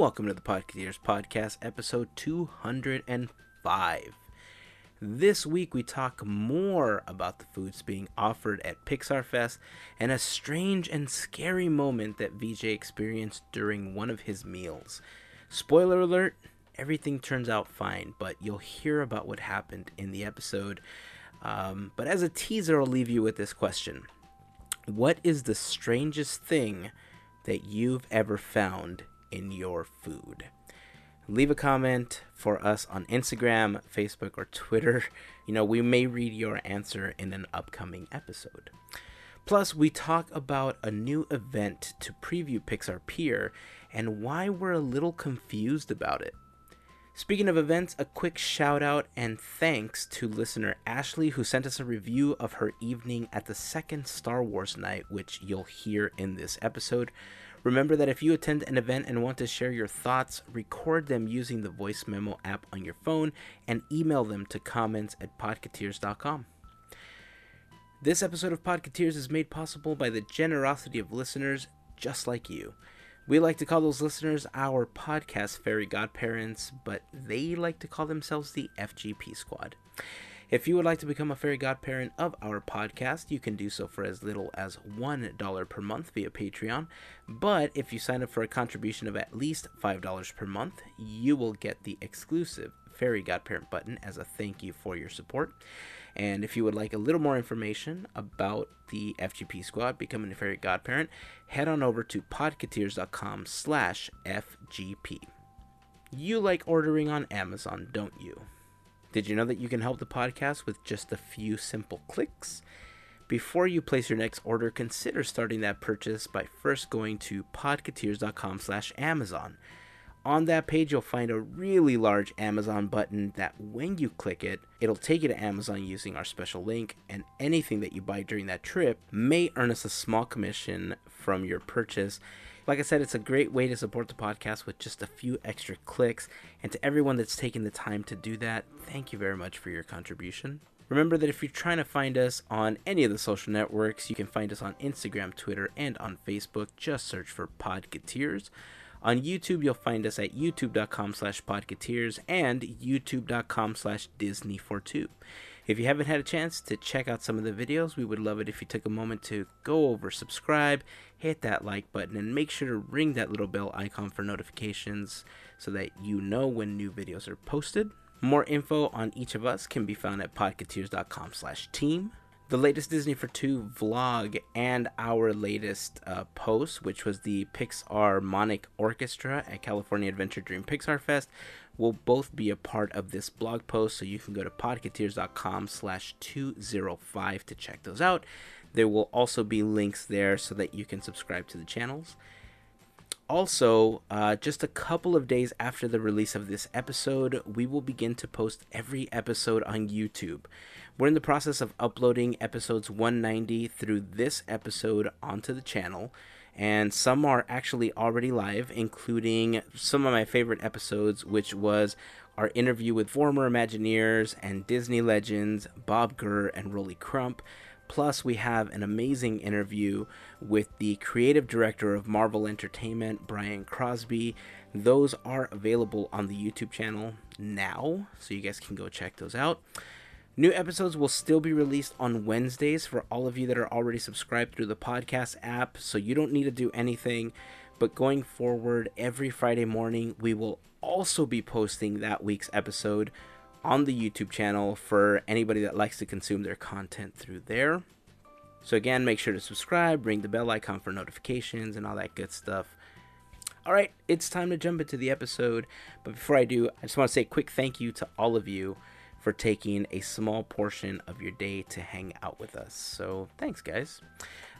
welcome to the Podcateers Podcast, episode 205. This week we talk more about the foods being offered at Pixar Fest and a strange and scary moment that VJ experienced during one of his meals. Spoiler alert, everything turns out fine, but you'll hear about what happened in the episode. Um, but as a teaser, I'll leave you with this question What is the strangest thing that you've ever found in your food? Leave a comment for us on Instagram, Facebook, or Twitter. You know, we may read your answer in an upcoming episode. Plus, we talk about a new event to preview Pixar Pier and why we're a little confused about it. Speaking of events, a quick shout out and thanks to listener Ashley who sent us a review of her evening at the second Star Wars night, which you'll hear in this episode. Remember that if you attend an event and want to share your thoughts, record them using the voice memo app on your phone and email them to comments at podcateers.com. This episode of Podcateers is made possible by the generosity of listeners just like you. We like to call those listeners our podcast fairy godparents, but they like to call themselves the FGP squad. If you would like to become a fairy godparent of our podcast, you can do so for as little as $1 per month via Patreon. But if you sign up for a contribution of at least $5 per month, you will get the exclusive fairy godparent button as a thank you for your support. And if you would like a little more information about the FGP squad becoming a fairy godparent, head on over to podcateers.com slash FGP. You like ordering on Amazon, don't you? Did you know that you can help the podcast with just a few simple clicks? Before you place your next order, consider starting that purchase by first going to podcateers.com slash Amazon. On that page, you'll find a really large Amazon button that when you click it, it'll take you to Amazon using our special link, and anything that you buy during that trip may earn us a small commission from your purchase. Like I said, it's a great way to support the podcast with just a few extra clicks. And to everyone that's taken the time to do that, thank you very much for your contribution. Remember that if you're trying to find us on any of the social networks, you can find us on Instagram, Twitter, and on Facebook. Just search for Podcateers. On YouTube, you'll find us at youtube.com slash podcateers and youtube.com slash disney42. If you haven't had a chance to check out some of the videos, we would love it if you took a moment to go over, subscribe, hit that like button, and make sure to ring that little bell icon for notifications so that you know when new videos are posted. More info on each of us can be found at podcateers.com slash team the latest Disney for Two vlog and our latest uh, post, which was the Pixarmonic Orchestra at California Adventure Dream Pixar Fest, will both be a part of this blog post. So you can go to podcateers.com slash 205 to check those out. There will also be links there so that you can subscribe to the channels. Also, uh, just a couple of days after the release of this episode, we will begin to post every episode on YouTube. We're in the process of uploading episodes 190 through this episode onto the channel, and some are actually already live, including some of my favorite episodes, which was our interview with former Imagineers and Disney legends Bob Gurr and Rolly Crump. Plus, we have an amazing interview with the creative director of Marvel Entertainment, Brian Crosby. Those are available on the YouTube channel now, so you guys can go check those out. New episodes will still be released on Wednesdays for all of you that are already subscribed through the podcast app, so you don't need to do anything. But going forward, every Friday morning, we will also be posting that week's episode on the YouTube channel for anybody that likes to consume their content through there. So, again, make sure to subscribe, ring the bell icon for notifications, and all that good stuff. All right, it's time to jump into the episode. But before I do, I just want to say a quick thank you to all of you for taking a small portion of your day to hang out with us. So thanks, guys.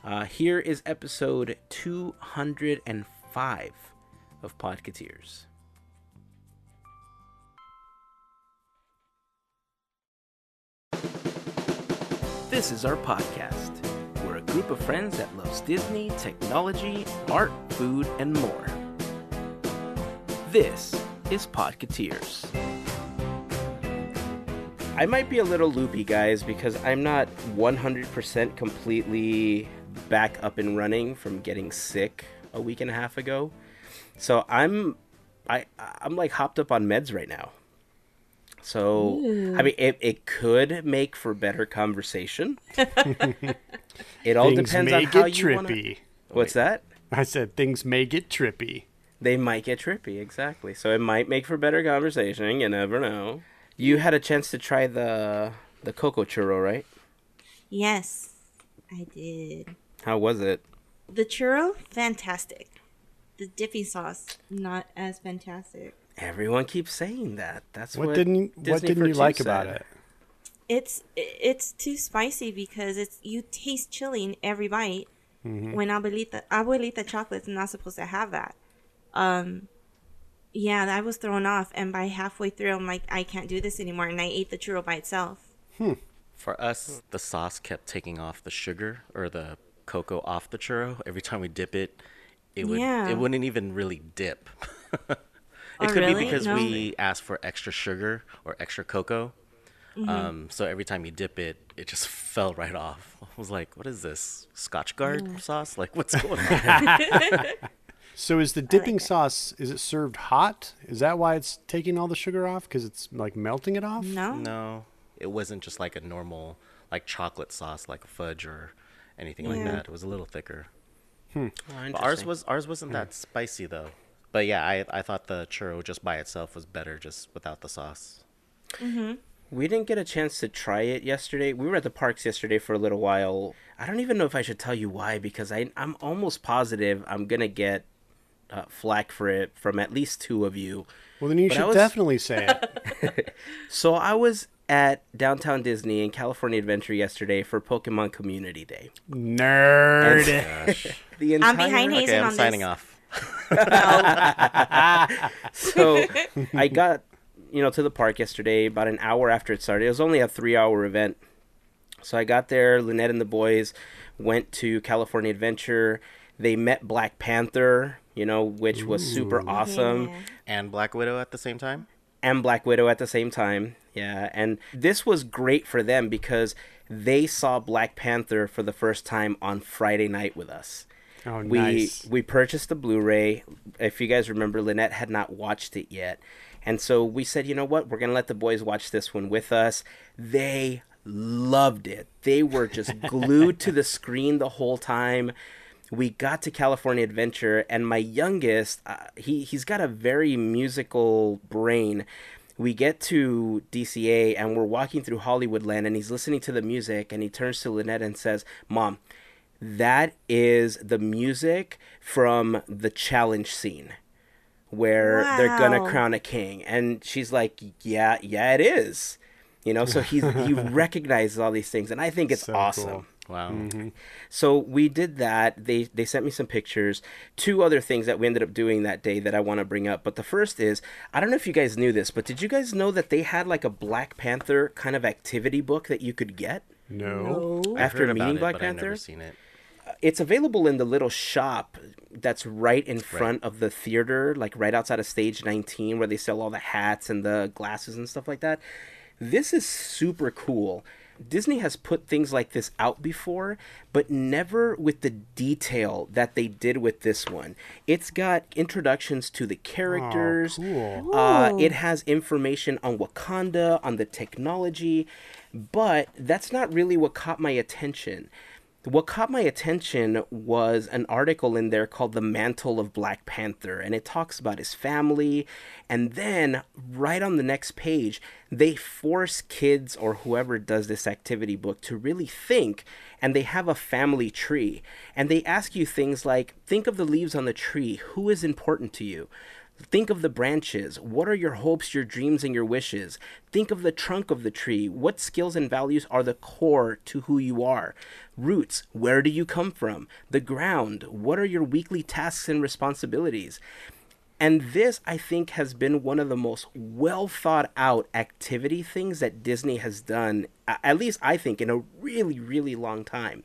Uh, here is episode 205 of Podcateers. This is our podcast. We're a group of friends that loves Disney, technology, art, food, and more. This is Podcateers. I might be a little loopy, guys, because I'm not 100% completely back up and running from getting sick a week and a half ago. So I'm I I'm like hopped up on meds right now. So I mean, it it could make for better conversation. it all Things depends may on how get you want. trippy. What's that? I said things may get trippy. They might get trippy, exactly. So it might make for better conversation. You never know. You had a chance to try the the cocoa churro, right? Yes, I did. How was it? The churro, fantastic. The dipping sauce, not as fantastic. Everyone keeps saying that. That's what, What, didn't What Disney didn't for you Two like about said. it? It's it's too spicy because it's you taste chili in every bite. When abuelita abuelita chocolate's not supposed to have that. Um, yeah, I was thrown off, and by halfway through, I'm like, I can't do this anymore, and I ate the churro by itself. For us, the sauce kept taking off the sugar or the cocoa off the churro. Every time we dip it, it would Yeah. it wouldn't even really dip. it Oh, could really? be because No. we asked for extra sugar or extra cocoa. Mm-hmm. Um, so every time you dip it, it just fell right off. I was like, "What is this? Scotchgard Mm. sauce? Like, what's going on?" So is the dipping it. sauce? Is it served hot? Is that why it's taking all the sugar off? Because it's like melting it off? No, no, it wasn't just like a normal like chocolate sauce, like fudge or anything like that. It was a little thicker. Oh, ours was ours wasn't that spicy though. But yeah, I I thought the churro just by itself was better just without the sauce. We didn't get a chance to try it yesterday. We were at the parks yesterday for a little while. I don't even know if I should tell you why because I I'm almost positive I'm gonna get uh, flack for it from at least two of you. Well, then you But should was- definitely say it. So I was at downtown Disney in California Adventure yesterday for Pokemon Community Day. Nerd. Gosh. The entire I'm behind Hazen okay, I'm on signing this. off. so I got you know to the park yesterday about an hour after it started. It was only a three hour event. So I got there. Lynette and the boys went to California Adventure. They met Black Panther, you know, which was super awesome. Yeah. And Black Widow at the same time. and Black Widow at the same time. Yeah, and this was great for them because they saw Black Panther for the first time on Friday night with us. Oh, we nice. we purchased the Blu-ray. If you guys remember, Lynette had not watched it yet, and so we said, you know what, we're gonna let the boys watch this one with us. They loved it. They were just glued to the screen the whole time. We got to California Adventure, and my youngest, uh, he he's got a very musical brain. We get to DCA and we're walking through Hollywoodland, and he's listening to the music, and he turns to Lynette and says, "Mom, that is the music from the challenge scene where they're gonna crown a king and she's like yeah yeah it is you know so he's he recognizes all these things and i think it's So awesome cool. Wow. Mm-hmm. so we did that. They they sent me some pictures. Two other things that we ended up doing that day that I want to bring up. But the first is I don't know if you guys knew this, but did you guys know that they had like a Black Panther kind of activity book that you could get? no. No. After heard meeting it, Black but I've Panther? never seen it. It's available in the little shop that's right in front of the theater, like right outside of stage 19 where they sell all the hats and the glasses and stuff like that. This is super cool. Disney has put things like this out before, but never with the detail that they did with this one. It's got introductions to the characters. Oh, cool. Uh, it has information on Wakanda, on the technology, but that's not really what caught my attention. What caught my attention was an article in there called The Mantle of Black Panther, and it talks about his family. And then, right on the next page, they force kids or whoever does this activity book to really think, and they have a family tree. And they ask you things like think of the leaves on the tree, who is important to you? Think of the branches. What are your hopes, your dreams, and your wishes? Think of the trunk of the tree. What skills and values are the core to who you are? Roots. Where do you come from? The ground. What are your weekly tasks and responsibilities? And this, I think, has been one of the most well thought out activity things that Disney has done, at least I think, in a really, really long time.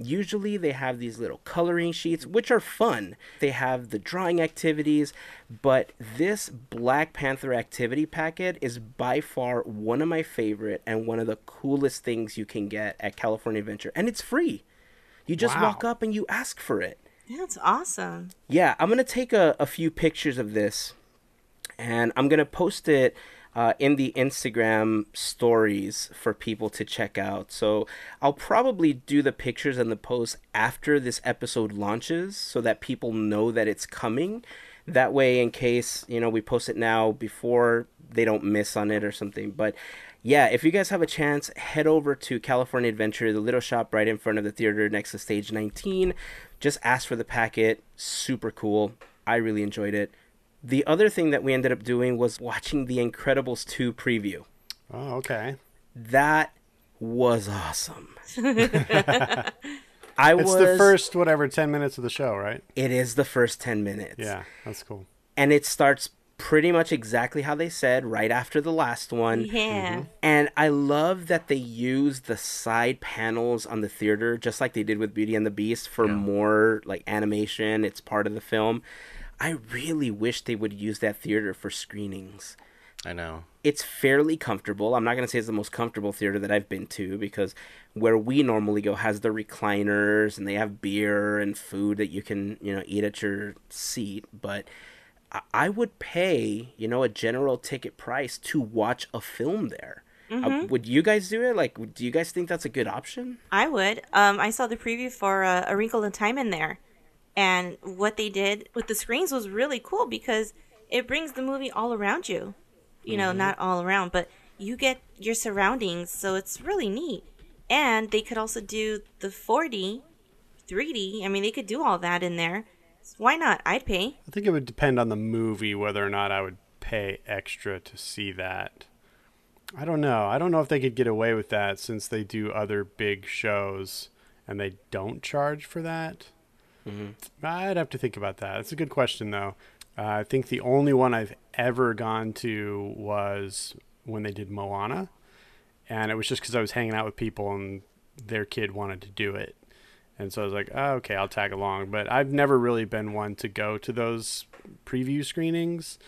Usually they have these little coloring sheets, which are fun. They have the drawing activities, but this Black Panther activity packet is by far one of my favorite and one of the coolest things you can get at California Adventure. And it's free. You just Wow. walk up and you ask for it. That's awesome. Yeah, I'm gonna take a, a few pictures of this and I'm gonna post it uh, in the Instagram stories for people to check out. So I'll probably do the pictures and the posts after this episode launches, so that people know that it's coming. That way, in case you know we post it now before they don't miss on it or something. But yeah, if you guys have a chance, head over to California Adventure, the little shop right in front of the theater next to stage 19. Just ask for the packet. Super cool. I really enjoyed it. The other thing that we ended up doing was watching the Incredibles 2 preview. Oh, okay. That was awesome. I It's was the first whatever ten minutes of the show, right? It is the first 10 minutes. Yeah, that's cool. And it starts pretty much exactly how they said right after the last one. Yeah. Mm-hmm. And I love that they use the side panels on the theater, just like they did with Beauty and the Beast, for Yeah. more like animation. It's part of the film. I really wish they would use that theater for screenings. I know. It's fairly comfortable. I'm not going to say it's the most comfortable theater that I've been to because where we normally go has the recliners and they have beer and food that you can, you know, eat at your seat. But I- I would pay, you know, a general ticket price to watch a film there. Uh, would you guys do it? Like, do you guys think that's a good option? I would. Um, I saw the preview for uh, A Wrinkle in Time in there, and what they did with the screens was really cool because it brings the movie all around you. You know, mm-hmm. not all around, but you get your surroundings, so it's really neat. And they could also do the 4D, 3D. I mean, they could do all that in there. So why not? I'd pay. I think it would depend on the movie whether or not I would pay extra to see that. I don't know. I don't know if they could get away with that since they do other big shows and they don't charge for that. I'd have to think about that. It's a good question, though. Uh, I think the only one I've ever gone to was when they did Moana, and it was just because I was hanging out with people and their kid wanted to do it. And so I was like, oh, okay, I'll tag along. But I've never really been one to go to those preview screenings.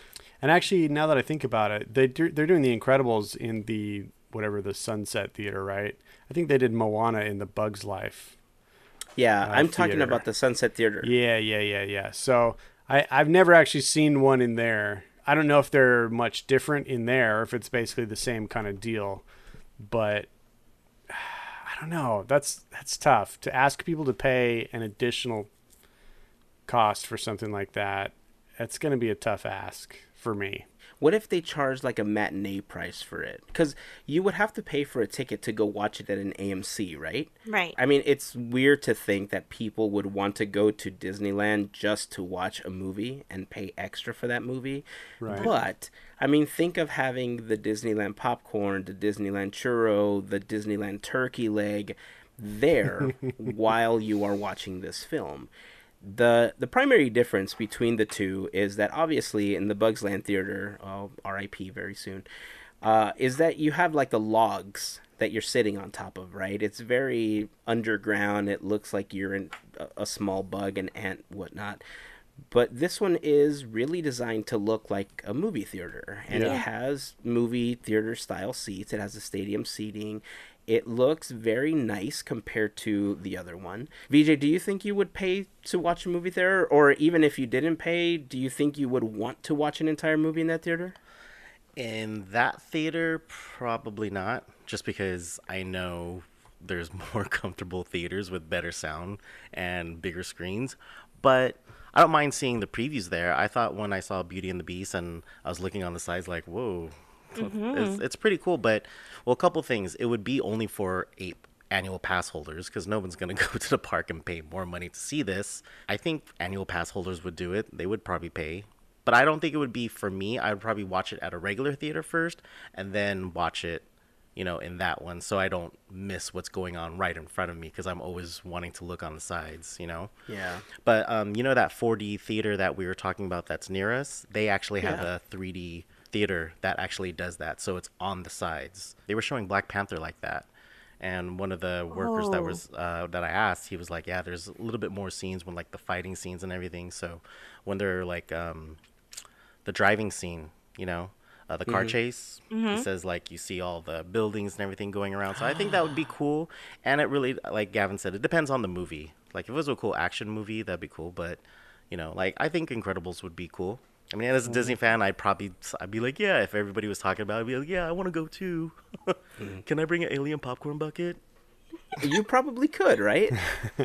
And actually, now that I think about it, they do, they're doing The Incredibles in the whatever the Sunset Theater, right? I think they did Moana in the Bugs Life. Yeah, Uh, I'm talking about the Sunset Theater. Yeah, yeah, yeah, yeah. So I, I've never actually seen one in there. I don't know if they're much different in there, or if it's basically the same kind of deal. But I don't know. That's that's tough to ask people to pay an additional cost for something like that. That's going to be a tough ask for me. What if they charge like a matinee price for it? Because you would have to pay for a ticket to go watch it at an AMC, right? Right. I mean, it's weird to think that people would want to go to Disneyland just to watch a movie and pay extra for that movie. Right. But, I mean, think of having the Disneyland popcorn, the Disneyland churro, the Disneyland turkey leg there while you are watching this film. The the primary difference between the two is that obviously in the Bugs Land Theater, uh, RIP very soon, uh, is that you have like the logs that you're sitting on top of, right? It's very underground. It looks like you're in a, a small bug, an ant, whatnot. But this one is really designed to look like a movie theater, and Yeah. it has movie theater style seats. It has a stadium seating. It looks very nice compared to the other one. VJ, do you think you would pay to watch a movie there, or even if you didn't pay, do you think you would want to watch an entire movie in that theater? In that theater, probably not, just because I know there's more comfortable theaters with better sound and bigger screens. But I don't mind seeing the previews there. I thought when I saw Beauty and the Beast and I was looking on the sides, like, whoa, it's, it's pretty cool. But, well, a couple things. It would be only for eight annual pass holders because no one's going to go to the park and pay more money to see this. I think annual pass holders would do it. They would probably pay but I don't think it would be for me. I would probably watch it at a regular theater first and then watch it, you know, in that one so I don't miss what's going on right in front of me because I'm always wanting to look on the sides, you know. Yeah. But um, you know that 4D theater that we were talking about that's near us? They actually have Yeah. a 3D theater that actually does that. So it's on the sides. They were showing Black Panther like that. And one of the workers that Oh. was uh, that I asked, he was like, "Yeah, there's a little bit more scenes when like the fighting scenes and everything. So when they're like um, the driving scene, you know, uh, the car chase. he says like you see all the buildings and everything going around. So I think that would be cool. And it really, like Gavin said, it depends on the movie. Like if it was a cool action movie, that'd be cool. But you know, like I think Incredibles would be cool. I mean, as a Disney mm-hmm. fan, I'd probably I'd be like, yeah. If everybody was talking about, it, I'd be like, yeah, I want to go too. Mm-hmm. Can I bring an alien popcorn bucket? You probably could, right?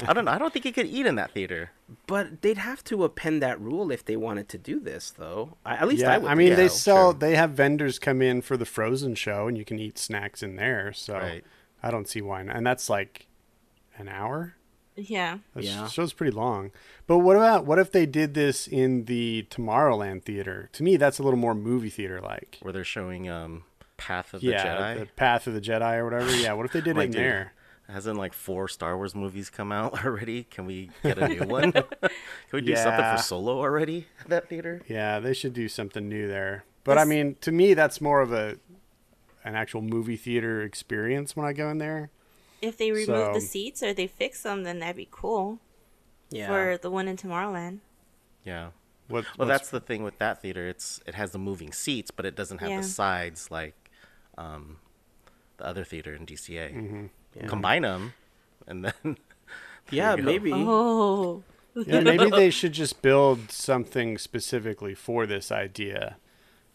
I don't know. I don't think you could eat in that theater. But they'd have to append that rule if they wanted to do this, though. I, at least yeah, I would. I mean, think they sell. sure. They have vendors come in for the Frozen show, and you can eat snacks in there. So Right. I don't see why. Not. And that's like an hour. Yeah. That Yeah. show's pretty long. But what about what if they did this in the Tomorrowland theater? To me, that's a little more movie theater like. Where they're showing um, Path of the Jedi. the Path of the Jedi or whatever. Yeah, what if they did Like, it in dude, there? Hasn't like four Star Wars movies come out already? Can we get a new one? Can we do something for Solo already at that theater? Yeah, they should do something new there. But I mean, to me, that's more of a an actual movie theater experience when I go in there. If they remove the seats or they fix them, then that'd be cool Yeah. for the one in Tomorrowland. Yeah. What, Well, that's the thing with that theater. It's it has the moving seats, but it doesn't have Yeah. the sides like um, the other theater in DCA. Mm-hmm. Yeah. Combine them, and then yeah, maybe. Oh. yeah, maybe they should just build something specifically for this idea.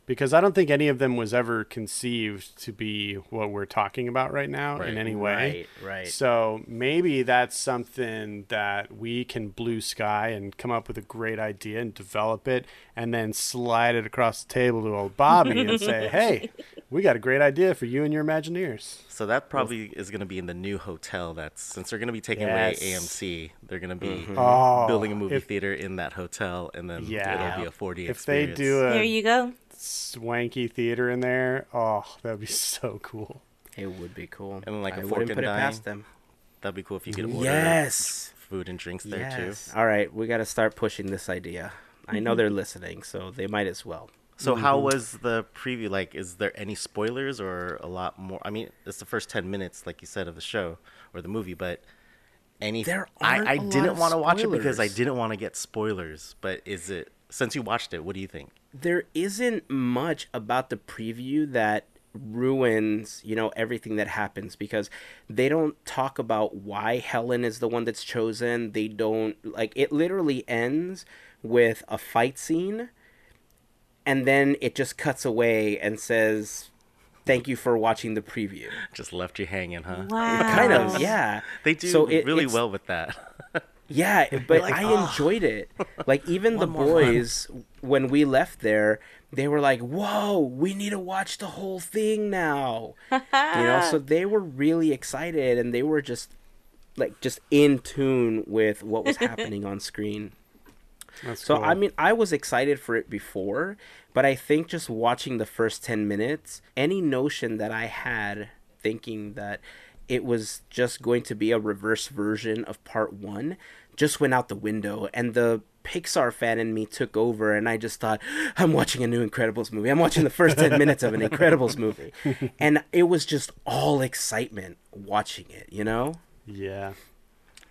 Because I don't think any of them was ever conceived to be what we're talking about right now Right. in any way. Right, right. So maybe that's something that we can blue sky and come up with a great idea and develop it and then slide it across the table to old Bobby and say, hey, we got a great idea for you and your Imagineers. So that probably is going to be in the new hotel. That's since they're going to be taking Yes. away AMC, they're going to be Oh, building a oh, movie if- theater in that hotel, and then Yeah. it'll be a 4D If they experience. do There a you go. Swanky theater in there, oh, that'd be so cool. It would be cool. And like, I a wouldn't fork put and it dime. past them. that'd be cool if you could order Yes. food and drinks there Yes. too. All right, we got to start pushing this idea. I know they're listening, so they might as well. So how Mm-hmm. was the preview? Like, is there any spoilers or a lot more? I mean, it's the first ten minutes, like you said, of the show or the movie, but any There I, aren't I a didn't want to watch it because I didn't want to get spoilers. But is it since you watched it? What do you think? There isn't much about the preview that ruins, you know, everything that happens because they don't talk about why Helen is the one that's chosen. They don't like it literally ends with a fight scene and then it just cuts away and says thank you for watching the preview. Just left you hanging, huh? Wow. Kind of, yeah. They do So it- really well with that. Yeah, but like, I "Oh." enjoyed it. Like even the boys when we left there, they were like, "Whoa, we need to watch the whole thing now." you know, so they were really excited and they were just like just in tune with what was happening on screen. That's So cool. I mean, I was excited for it before, but I think just watching the first 10 minutes, any notion that I had thinking that it was just going to be a reverse version of part 1 just went out the window and the Pixar fan in me took over and I just thought I'm watching a new Incredibles movie. I'm watching the first 10 minutes of an Incredibles movie. And it was just all excitement watching it, you know? yeah,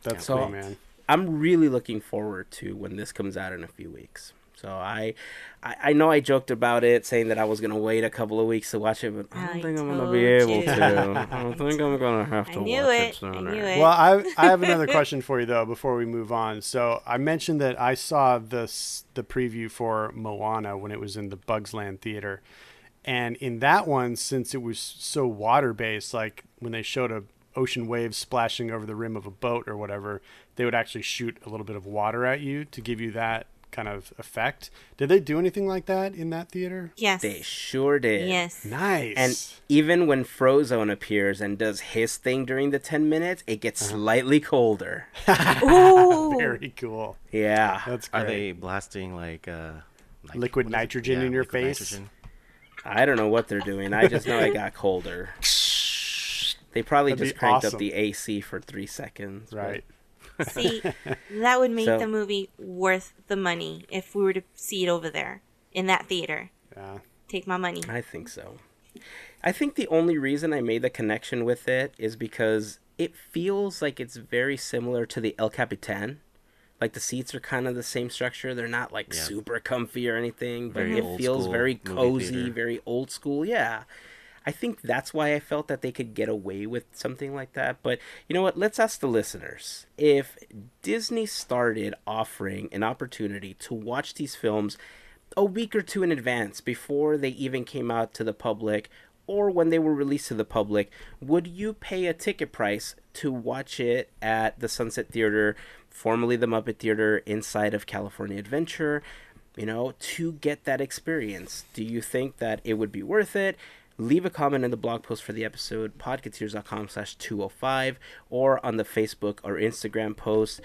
that's So- cool, man. I'm really looking forward to when this comes out in a few weeks. So I, I, I know I joked about it, saying that I was gonna wait a couple of weeks to watch it, but I don't I think I'm gonna be able you. to. I don't think I'm gonna have I to knew watch it. it I sooner. knew it. Well, I I have another question for you though before we move on. So I mentioned that I saw this the preview for Moana when it was in the Bugs Land theater, and in that one, since it was so water based, like when they showed a ocean waves splashing over the rim of a boat or whatever, they would actually shoot a little bit of water at you to give you that kind of effect. Did they do anything like that in that theater? yes. They sure did. Yes. Nice. And even when Frozone appears and does his thing during the 10 minutes, it gets Uh-huh. slightly colder. Ooh. very cool. Yeah. That's great. Are they blasting like uh, like- Liquid what is it? nitrogen Yeah, in your face? nitrogen. I don't know what they're doing. I just know it got colder. They probably That'd just cranked awesome. up the AC for three seconds. but- Right. See, that would make So- the movie worth the money if we were to see it over there in that theater. Yeah. Take my money. I think so. I think the only reason I made the connection with it is because it feels like it's very similar to the El Capitan. Like the seats are kind of the same structure. They're not like Yeah. super comfy or anything, but Very it feels very cozy, theater. very old school. Yeah. I think that's why I felt that they could get away with something like that. But you know what? Let's ask the listeners. If Disney started offering an opportunity to watch these films a week or two in advance before they even came out to the public or when they were released to the public, would you pay a ticket price to watch it at the Sunset Theater, formerly the Muppet Theater, inside of California Adventure? You know, to get that experience. Do you think that it would be worth it? Leave a comment in the blog post for the episode, podcateers.com slash 205, or on the Facebook or Instagram post.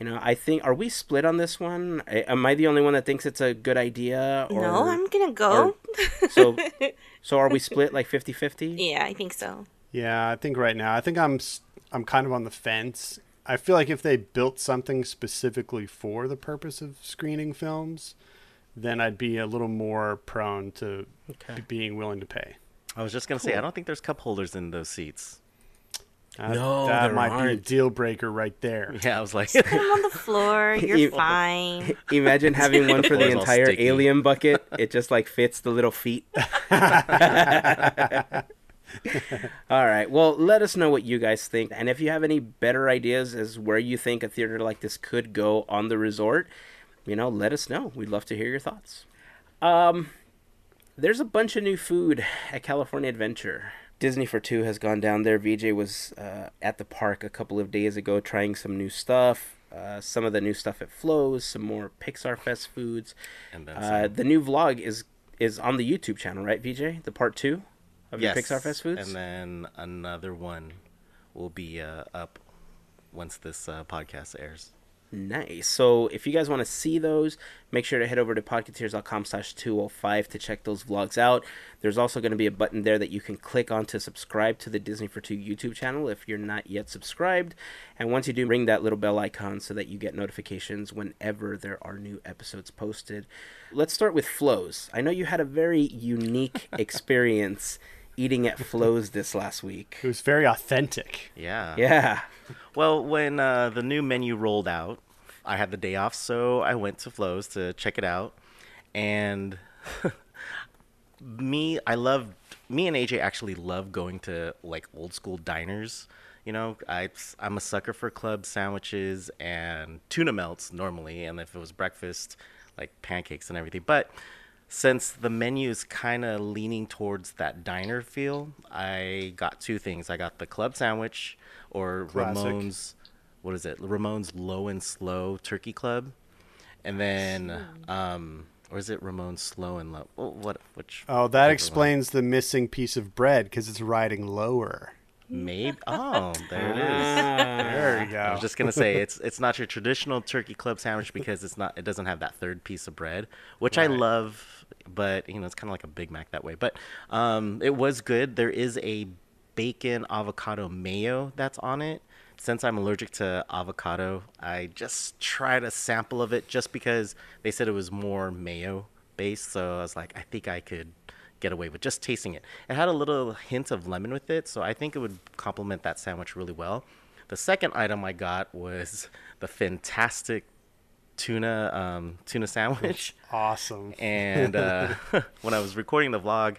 You know, I think are we split on this one? Am I the only one that thinks it's a good idea? Or, no, I'm gonna go. Or, so, so are we split like 50-50? Yeah, I think so. Yeah, I think right now I think I'm I'm kind of on the fence. I feel like if they built something specifically for the purpose of screening films, then I'd be a little more prone to okay. being willing to pay. I was just gonna cool. say I don't think there's cup holders in those seats. Uh, no, that might aren't. be a deal breaker right there. Yeah, I was like, put them on the floor. You're fine. Imagine having one for the entire alien bucket. It just like fits the little feet. All right. Well, let us know what you guys think, and if you have any better ideas as where you think a theater like this could go on the resort, you know, let us know. We'd love to hear your thoughts. Um, there's a bunch of new food at California Adventure. Disney for Two has gone down there. VJ was uh, at the park a couple of days ago trying some new stuff. Uh, some of the new stuff at Flo's, some more Pixar Fest foods. And then uh, the new vlog is is on the YouTube channel, right, VJ? The part two of yes. your Pixar Fest foods. And then another one will be uh, up once this uh, podcast airs. Nice. So if you guys want to see those, make sure to head over to podcateers.com slash 205 to check those vlogs out. There's also going to be a button there that you can click on to subscribe to the Disney for Two YouTube channel if you're not yet subscribed. And once you do, ring that little bell icon so that you get notifications whenever there are new episodes posted. Let's start with Flo's. I know you had a very unique experience eating at Flo's this last week. It was very authentic. Yeah. Yeah. Well, when uh, the new menu rolled out, I had the day off, so I went to Flo's to check it out. And me, I love me and AJ actually love going to like old school diners. You know, I I'm a sucker for club sandwiches and tuna melts normally, and if it was breakfast, like pancakes and everything. But since the menu is kind of leaning towards that diner feel, I got two things. I got the club sandwich or Classic. Ramon's, what is it? Ramon's Low and Slow Turkey Club, and then, um, or is it Ramon's Slow and Low? what? Which? Oh, that explains one? the missing piece of bread because it's riding lower. Maybe. Oh, there it is. there you go. I was just gonna say it's it's not your traditional turkey club sandwich because it's not it doesn't have that third piece of bread, which right. I love, but you know it's kind of like a Big Mac that way. But um, it was good. There is a bacon avocado mayo that's on it. Since I'm allergic to avocado, I just tried a sample of it just because they said it was more mayo based. So I was like, I think I could get away with just tasting it. It had a little hint of lemon with it, so I think it would complement that sandwich really well. The second item I got was the fantastic tuna um, tuna sandwich. Awesome. And uh, when I was recording the vlog,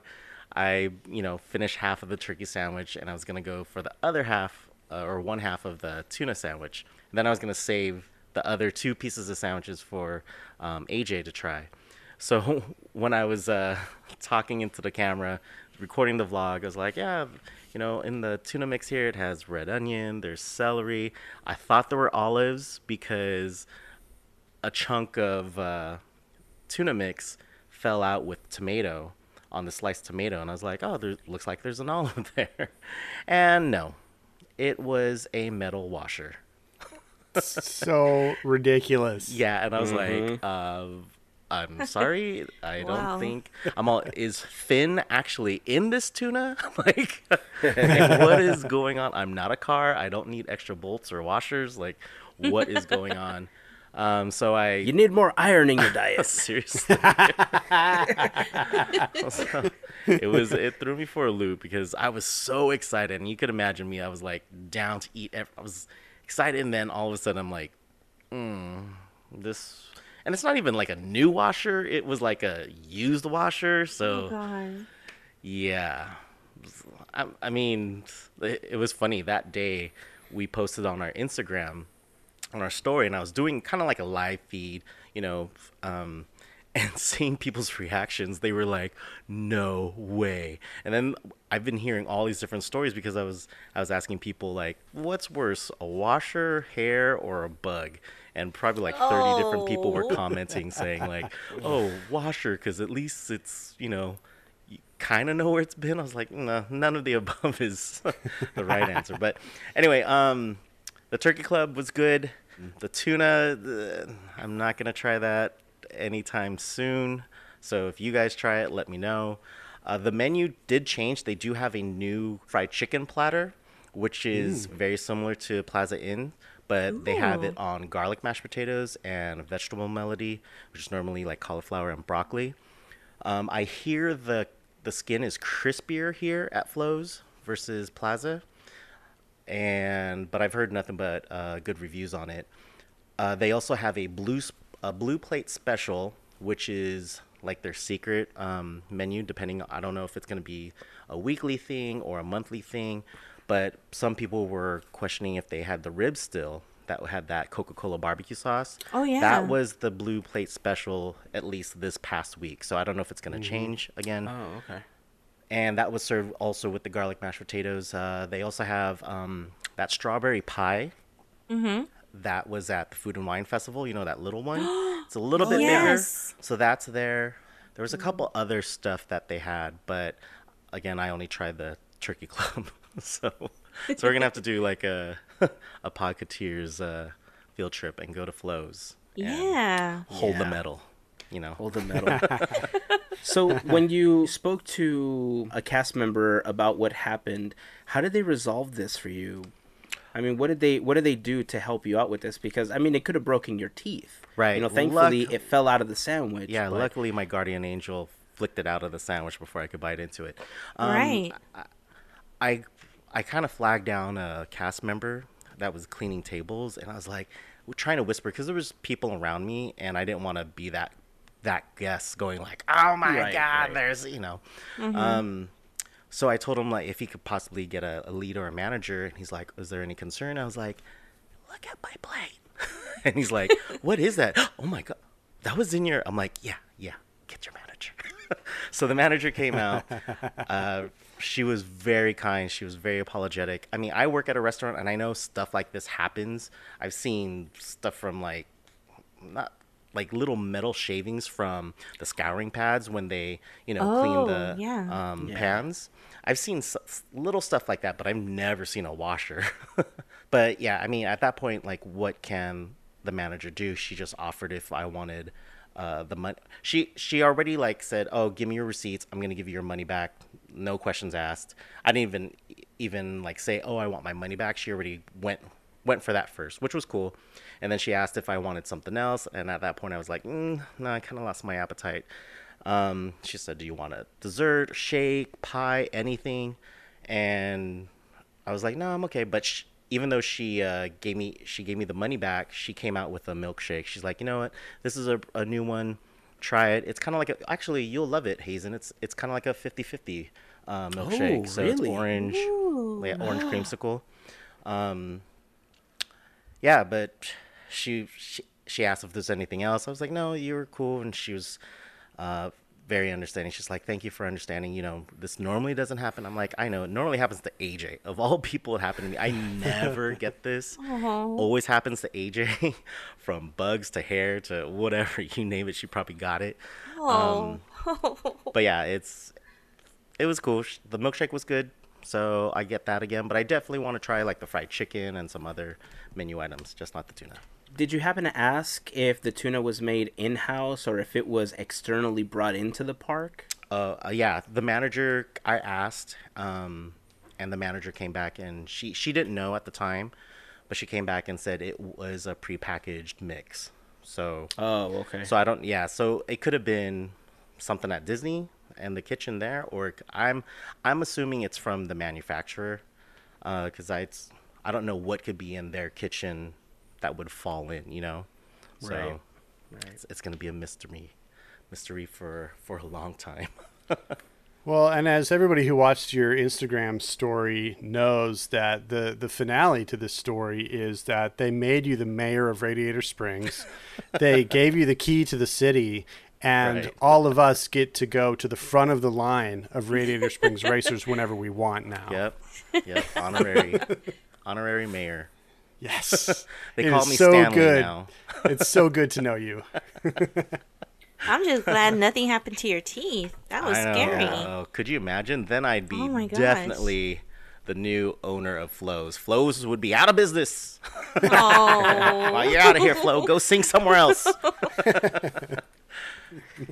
I you know finished half of the turkey sandwich, and I was gonna go for the other half uh, or one half of the tuna sandwich. And then I was gonna save the other two pieces of sandwiches for um, AJ to try. So when I was uh, talking into the camera, recording the vlog, I was like, yeah, you know, in the tuna mix here, it has red onion, there's celery. I thought there were olives because a chunk of uh, tuna mix fell out with tomato on the sliced tomato, and I was like, oh, there looks like there's an olive there, and no, it was a metal washer. so ridiculous. Yeah, and I was mm-hmm. like, uh, I'm sorry. I wow. don't think I'm all. Is Finn actually in this tuna? like, like, what is going on? I'm not a car. I don't need extra bolts or washers. Like, what is going on? Um, so I. You need more iron in your diet. Seriously. so, it was. It threw me for a loop because I was so excited, and you could imagine me. I was like down to eat. I was excited, and then all of a sudden, I'm like, mm, this and it's not even like a new washer. It was like a used washer. So, oh yeah, I, I mean, it, it was funny that day. We posted on our Instagram, on our story, and I was doing kind of like a live feed, you know, um, and seeing people's reactions, they were like, "No way!" And then I've been hearing all these different stories because I was I was asking people like, "What's worse, a washer, hair, or a bug?" And probably like thirty different people were Oh. commenting saying like, "Oh, washer, because at least it's you know." You kind of know where it's been. I was like, no, none of the above is the right answer. But anyway, um, the turkey club was good. The tuna, uh, I'm not gonna try that anytime soon. So if you guys try it, let me know. Uh, the menu did change. They do have a new fried chicken platter, which is very similar to Plaza Inn, but they have it on garlic mashed potatoes and vegetable melody, which is normally like cauliflower and broccoli. Um, I hear the the skin is crispier here at Flo's versus Plaza, and but I've heard nothing but uh, good reviews on it. Uh, they also have a blue a blue plate special, which is like their secret um, menu. Depending, I don't know if it's going to be a weekly thing or a monthly thing, but some people were questioning if they had the ribs still that had that Coca Cola barbecue sauce. Oh, yeah. that was the blue plate special at least this past week. So I don't know if it's going to change again Oh, okay. and that was served also with the garlic mashed potatoes. Uh, they also have um, that strawberry pie. Mm-hmm. That was at the Food and Wine Festival. You know that little one. it's a little bit Yes. bigger, so that's there. There was a couple other stuff that they had, but again, I only tried the Turkey Club, so so we're gonna have to do like a a Podcateers uh, field trip and go to Flo's. Yeah. hold the Yeah. metal. You know, Hold the metal. so when you spoke to a cast member about what happened, how did they resolve this for you? I mean, what did they what did they do to help you out with this? Because I mean, it could have broken your teeth. Right. You know, thankfully Luck- it fell out of the sandwich. Yeah, but- luckily my guardian angel flicked it out of the sandwich before I could bite into it. Um, right. I I kind of flagged down a cast member that was cleaning tables, and I was like, trying to whisper because there was people around me, and I didn't want to be that that guest going like, oh my Right, god, right. there's you know. Um, so I told him like if he could possibly get a, a lead or a manager, and he's like, is there any concern? I was like, look at my plate, and he's like, what is that? Oh my god, that was in your. I'm like, yeah, yeah, get your manager. so the manager came out. Uh, she was very kind. She was very apologetic. I mean, I work at a restaurant, and I know stuff like this happens. I've seen stuff from like not like little metal shavings from the scouring pads when they you know clean Oh, the yeah. um, Yeah. pans. I've seen s- s- little stuff like that, but I've never seen a washer. but yeah, I mean, at that point, like, what can the manager do? She just offered if I wanted uh, the money. She she already like said, "Oh, give me your receipts. I'm gonna give you your money back. No questions asked." I didn't even even like say, "Oh, I want my money back." She already went went for that first, which was cool. And then she asked if I wanted something else, and at that point, I was like, mm, "No, I kind of lost my appetite." Um, she said, "Do you want a dessert, shake, pie, anything?" And I was like, "No, I'm okay." But sh- even though she uh, gave me she gave me the money back, she came out with a milkshake. She's like, "You know what? This is a, a new one. Try it. It's kind of like a, actually you'll love it, Hazen. It's it's kind of like a 50-50 uh, milkshake. Oh, so really? it's orange, Ooh. yeah, orange creamsicle. Um, yeah, but she, she she asked if there's anything else. I was like, no, you were cool, and she was uh, very understanding. She's like, thank you for understanding. You know, this normally doesn't happen. I'm like, I know, it normally happens to AJ. Of all people, it happened to me. I never get this. Always happens to AJ, from bugs to hair to whatever you name it. She probably got it. Oh. But yeah, it's it was cool. The milkshake was good, so I get that again. But I definitely want to try like the fried chicken and some other menu items, just not the tuna. Did you happen to ask if the tuna was made in house or if it was externally brought into the park? Uh, uh, yeah, the manager I asked, um, and the manager came back and she she didn't know at the time, but she came back and said it was a prepackaged mix. So Oh, okay. so I don't yeah, so it could have been something at Disney and the kitchen there, or I'm I'm assuming it's from the manufacturer, uh, because I it's, I don't know what could be in their kitchen that would fall in, you know. So Right. it's, it's gonna be a mystery, mystery for for a long time. Well, and as everybody who watched your Instagram story knows, that the the finale to this story is that they made you the mayor of Radiator Springs. they gave you the key to the city, and Right. all of us get to go to the front of the line of Radiator Springs racers whenever we want now. Yep. Yep. Honorary. honorary mayor. Yes. They It call me so Stanley good. now. it's so good to know you. I'm just glad nothing happened to your teeth. That was I know. scary. Oh, could you imagine? Then I'd be Oh definitely the new owner of Flo's. Flo's would be out of business. Oh. While you're out of here, Flo, go sing somewhere else.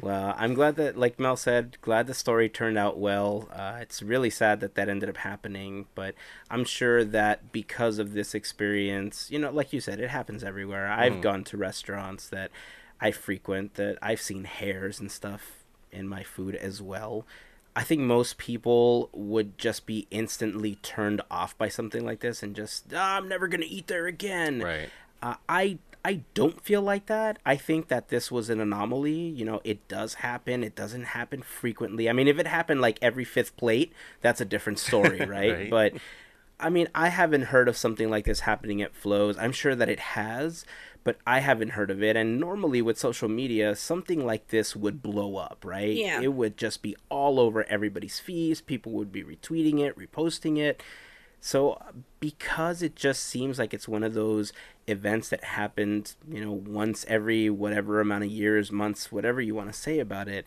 Well, I'm glad that, like Mel said, glad the story turned out well. Uh, it's really sad that that ended up happening, but I'm sure that because of this experience, you know, like you said, it happens everywhere. I've gone to restaurants that I frequent that I've seen hairs and stuff in my food as well. I think most people would just be instantly turned off by something like this and just, "Ah, I'm never going to eat there again. Right. Uh, I I don't feel like that. I think that this was an anomaly. You know, it does happen. It doesn't happen frequently. I mean, if it happened like every fifth plate, that's a different story, right? Right. But I mean, I haven't heard of something like this happening at Flo's. I'm sure that it has, but I haven't heard of it. And normally with social media, something like this would blow up, right? Yeah. It would just be all over everybody's feeds. People would be retweeting it, reposting it. So because it just seems like it's one of those events that happened, you know, once every whatever amount of years, months, whatever you want to say about it,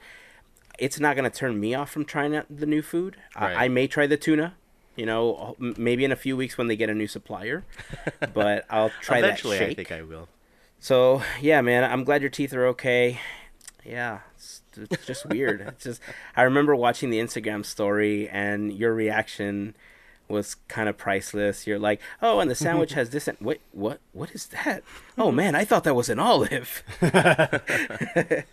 it's not going to turn me off from trying out the new food. Right. I, I may try the tuna, you know, maybe in a few weeks when they get a new supplier, but I'll try Eventually, that I think I will. So yeah, man, I'm glad your teeth are okay. Yeah, it's, it's just weird. It's just I remember watching the Instagram story and your reaction was kind of priceless. You're like, oh, and the sandwich has this. And wait, what? What is that? Oh man, I thought that was an olive.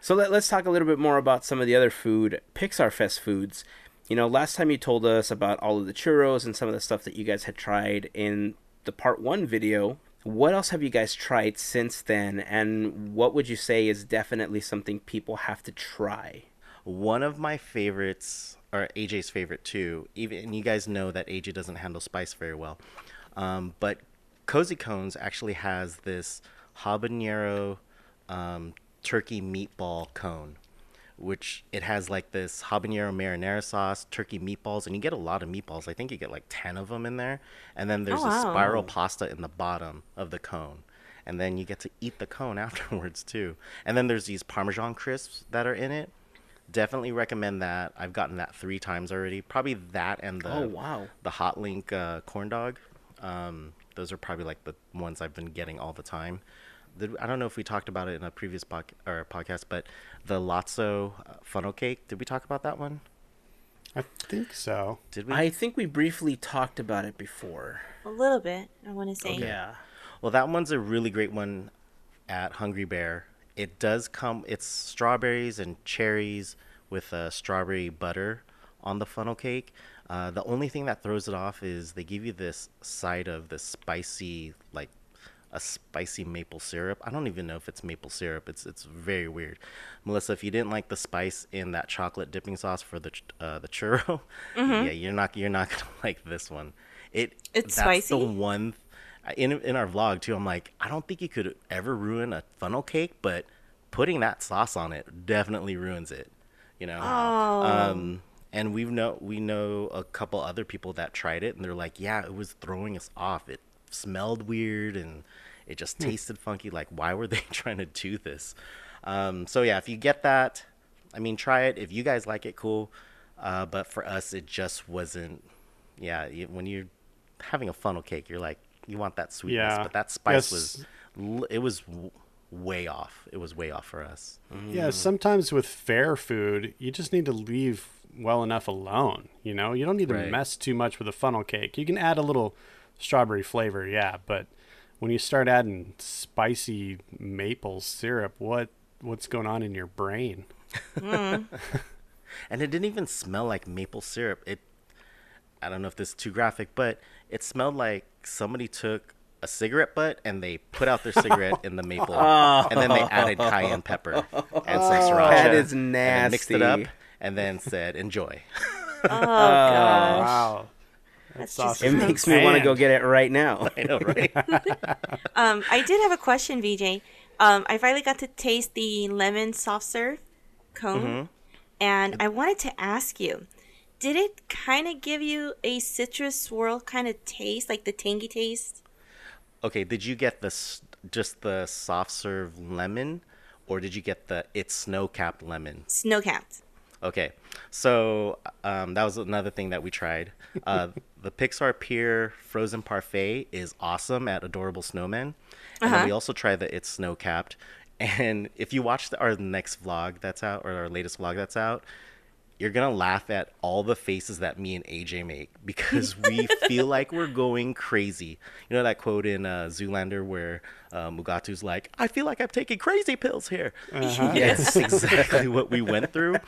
so let, let's talk a little bit more about some of the other food Pixar Fest foods. You know, last time you told us about all of the churros and some of the stuff that you guys had tried in the part one video. What else have you guys tried since then, and what would you say is definitely something people have to try? One of my favorites, or AJ's favorite too, even and you guys know that AJ doesn't handle spice very well, um, but Cozy Cones actually has this habanero um, turkey meatball cone, which it has like this habanero marinara sauce, turkey meatballs, and you get a lot of meatballs. I think you get like ten of them in there, and then there's Oh, a wow. spiral pasta in the bottom of the cone. And then you get to eat the cone afterwards too. And then there's these Parmesan crisps that are in it definitely recommend that. I've gotten that three times already. Probably that and the Oh, wow. the Hot Link uh, corn dog. Um, those are probably like the ones I've been getting all the time. Did, I don't know if we talked about it in a previous poc- or podcast, but the Lotso uh, funnel cake. Did we talk about that one? I think so. Did we? I think we briefly talked about it before. A little bit, I want to say. Yeah. Well, that one's a really great one at Hungry Bear. It does come. It's strawberries and cherries with uh, strawberry butter on the funnel cake. Uh, the only thing that throws it off is they give you this side of the spicy, like a spicy maple syrup. I don't even know if it's maple syrup. It's it's very weird. Melissa, if you didn't like the spice in that chocolate dipping sauce for the uh, the churro, yeah, you're not you're not gonna like this one. It It's that's the spicy? one in in our vlog too. I'm like, I don't think you could ever ruin a funnel cake, but putting that sauce on it definitely ruins it. You know. Oh. Um, and we know we know a couple other people that tried it, and they're like, yeah, it was throwing us off. It smelled weird, and it just tasted funky. Like, why were they trying to do this? Um, so yeah, if you get that, I mean, try it. If you guys like it, cool. Uh, but for us, it just wasn't. Yeah, when you're having a funnel cake, you're like, you want that sweetness, Yeah. but that spice Yes. was it was w- way off. It was way off for us. Yeah, mm. sometimes with fair food, you just need to leave well enough alone. You know, you don't need to Right. mess too much with a funnel cake. You can add a little strawberry flavor, yeah, but when you start adding spicy maple syrup, what what's going on in your brain? Mm. and it didn't even smell like maple syrup. It, I don't know if this is too graphic, but it smelled like somebody took a cigarette butt and they put out their cigarette in the maple, and then they added cayenne pepper and some sriracha. That is And mixed it up, and then said, "Enjoy." Oh gosh, Wow. that's That's just It makes me want to go get it right now. I know, right? Um, I did have a question, VJ. Um, I finally got to taste the lemon soft serve cone, and I wanted to ask you, did it kind of give you a citrus swirl kind of taste, like the tangy taste? Okay, did you get the just the soft serve lemon, or did you get the it's snow capped lemon? Snow capped. Okay, so um, that was another thing that we tried. Uh, the Pixar Pier Frozen Parfait is awesome at Adorable Snowmen, and then we also tried the It's Snow Capped. And if you watch the, our next vlog that's out, or our latest vlog that's out, you're gonna laugh at all the faces that me and AJ make because we feel like we're going crazy. You know that quote in uh, Zoolander where uh, Mugatu's like, "I feel like I'm taking crazy pills here." Yes, exactly what we went through.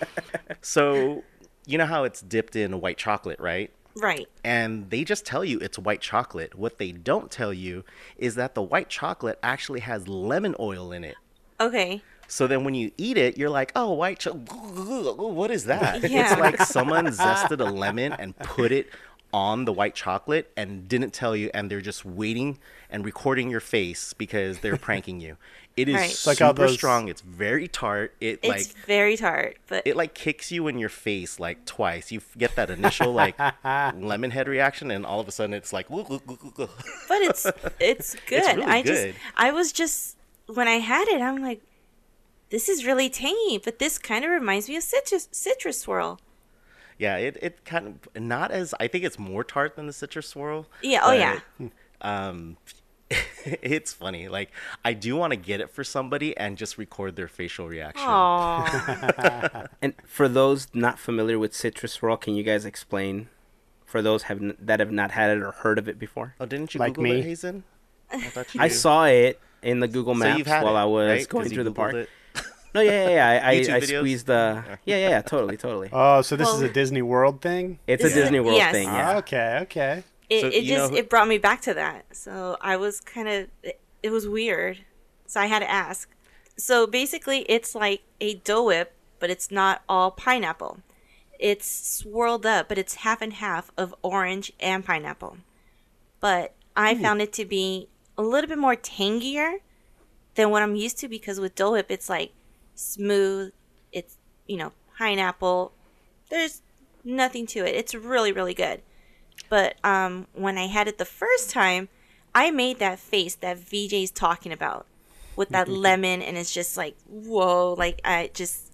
So, you know how it's dipped in white chocolate, right? Right. And they just tell you it's white chocolate. What they don't tell you is that the white chocolate actually has lemon oil in it. Okay. So then when you eat it, you're like, oh, white chocolate. What is that? Yeah. It's like someone zested a lemon and put it on the white chocolate and didn't tell you, and they're just waiting and recording your face because they're pranking you. It is Right. It's like super how those- strong. It's very tart. It It's like very tart, but it like kicks you in your face like twice. You get that initial like lemon head reaction, and all of a sudden it's like, "Woo, woo, woo, woo, woo." but it's it's good. really I good. just I was just when I had it, I'm like, this is really tangy, but this kind of reminds me of citrus citrus swirl. yeah, it it kind of not as I think it's more tart than the citrus swirl. Yeah, oh, yeah. Um, it's funny. Like I do want to get it for somebody and just record their facial reaction. Aww. And for those not familiar with citrus swirl, can you guys explain? For those have n- that have not had it or heard of it before, Oh, didn't you Like Google me. it, Hazen? I you I saw it in the Google Maps you've had while it, I was right? 'Cause going you through the park. it. No, yeah, yeah, yeah. I, I, I videos? squeezed the. Yeah, yeah, yeah. Totally, totally. Oh, so this is a Disney World thing? It's a Disney World yes. thing. Ah, Yeah. okay, okay. It, So it just who- it brought me back to that. So I was kind of it, it was weird. So I had to ask. So basically, it's like a Dole Whip, but it's not all pineapple. It's swirled up, but it's half and half of orange and pineapple. But I found it to be a little bit more tangier than what I'm used to because with Dole Whip, it's like smooth. It's you know pineapple. There's nothing to it. It's really really good. But um, when I had it the first time, I made that face that VJ's talking about with that lemon, and it's just like whoa, like I just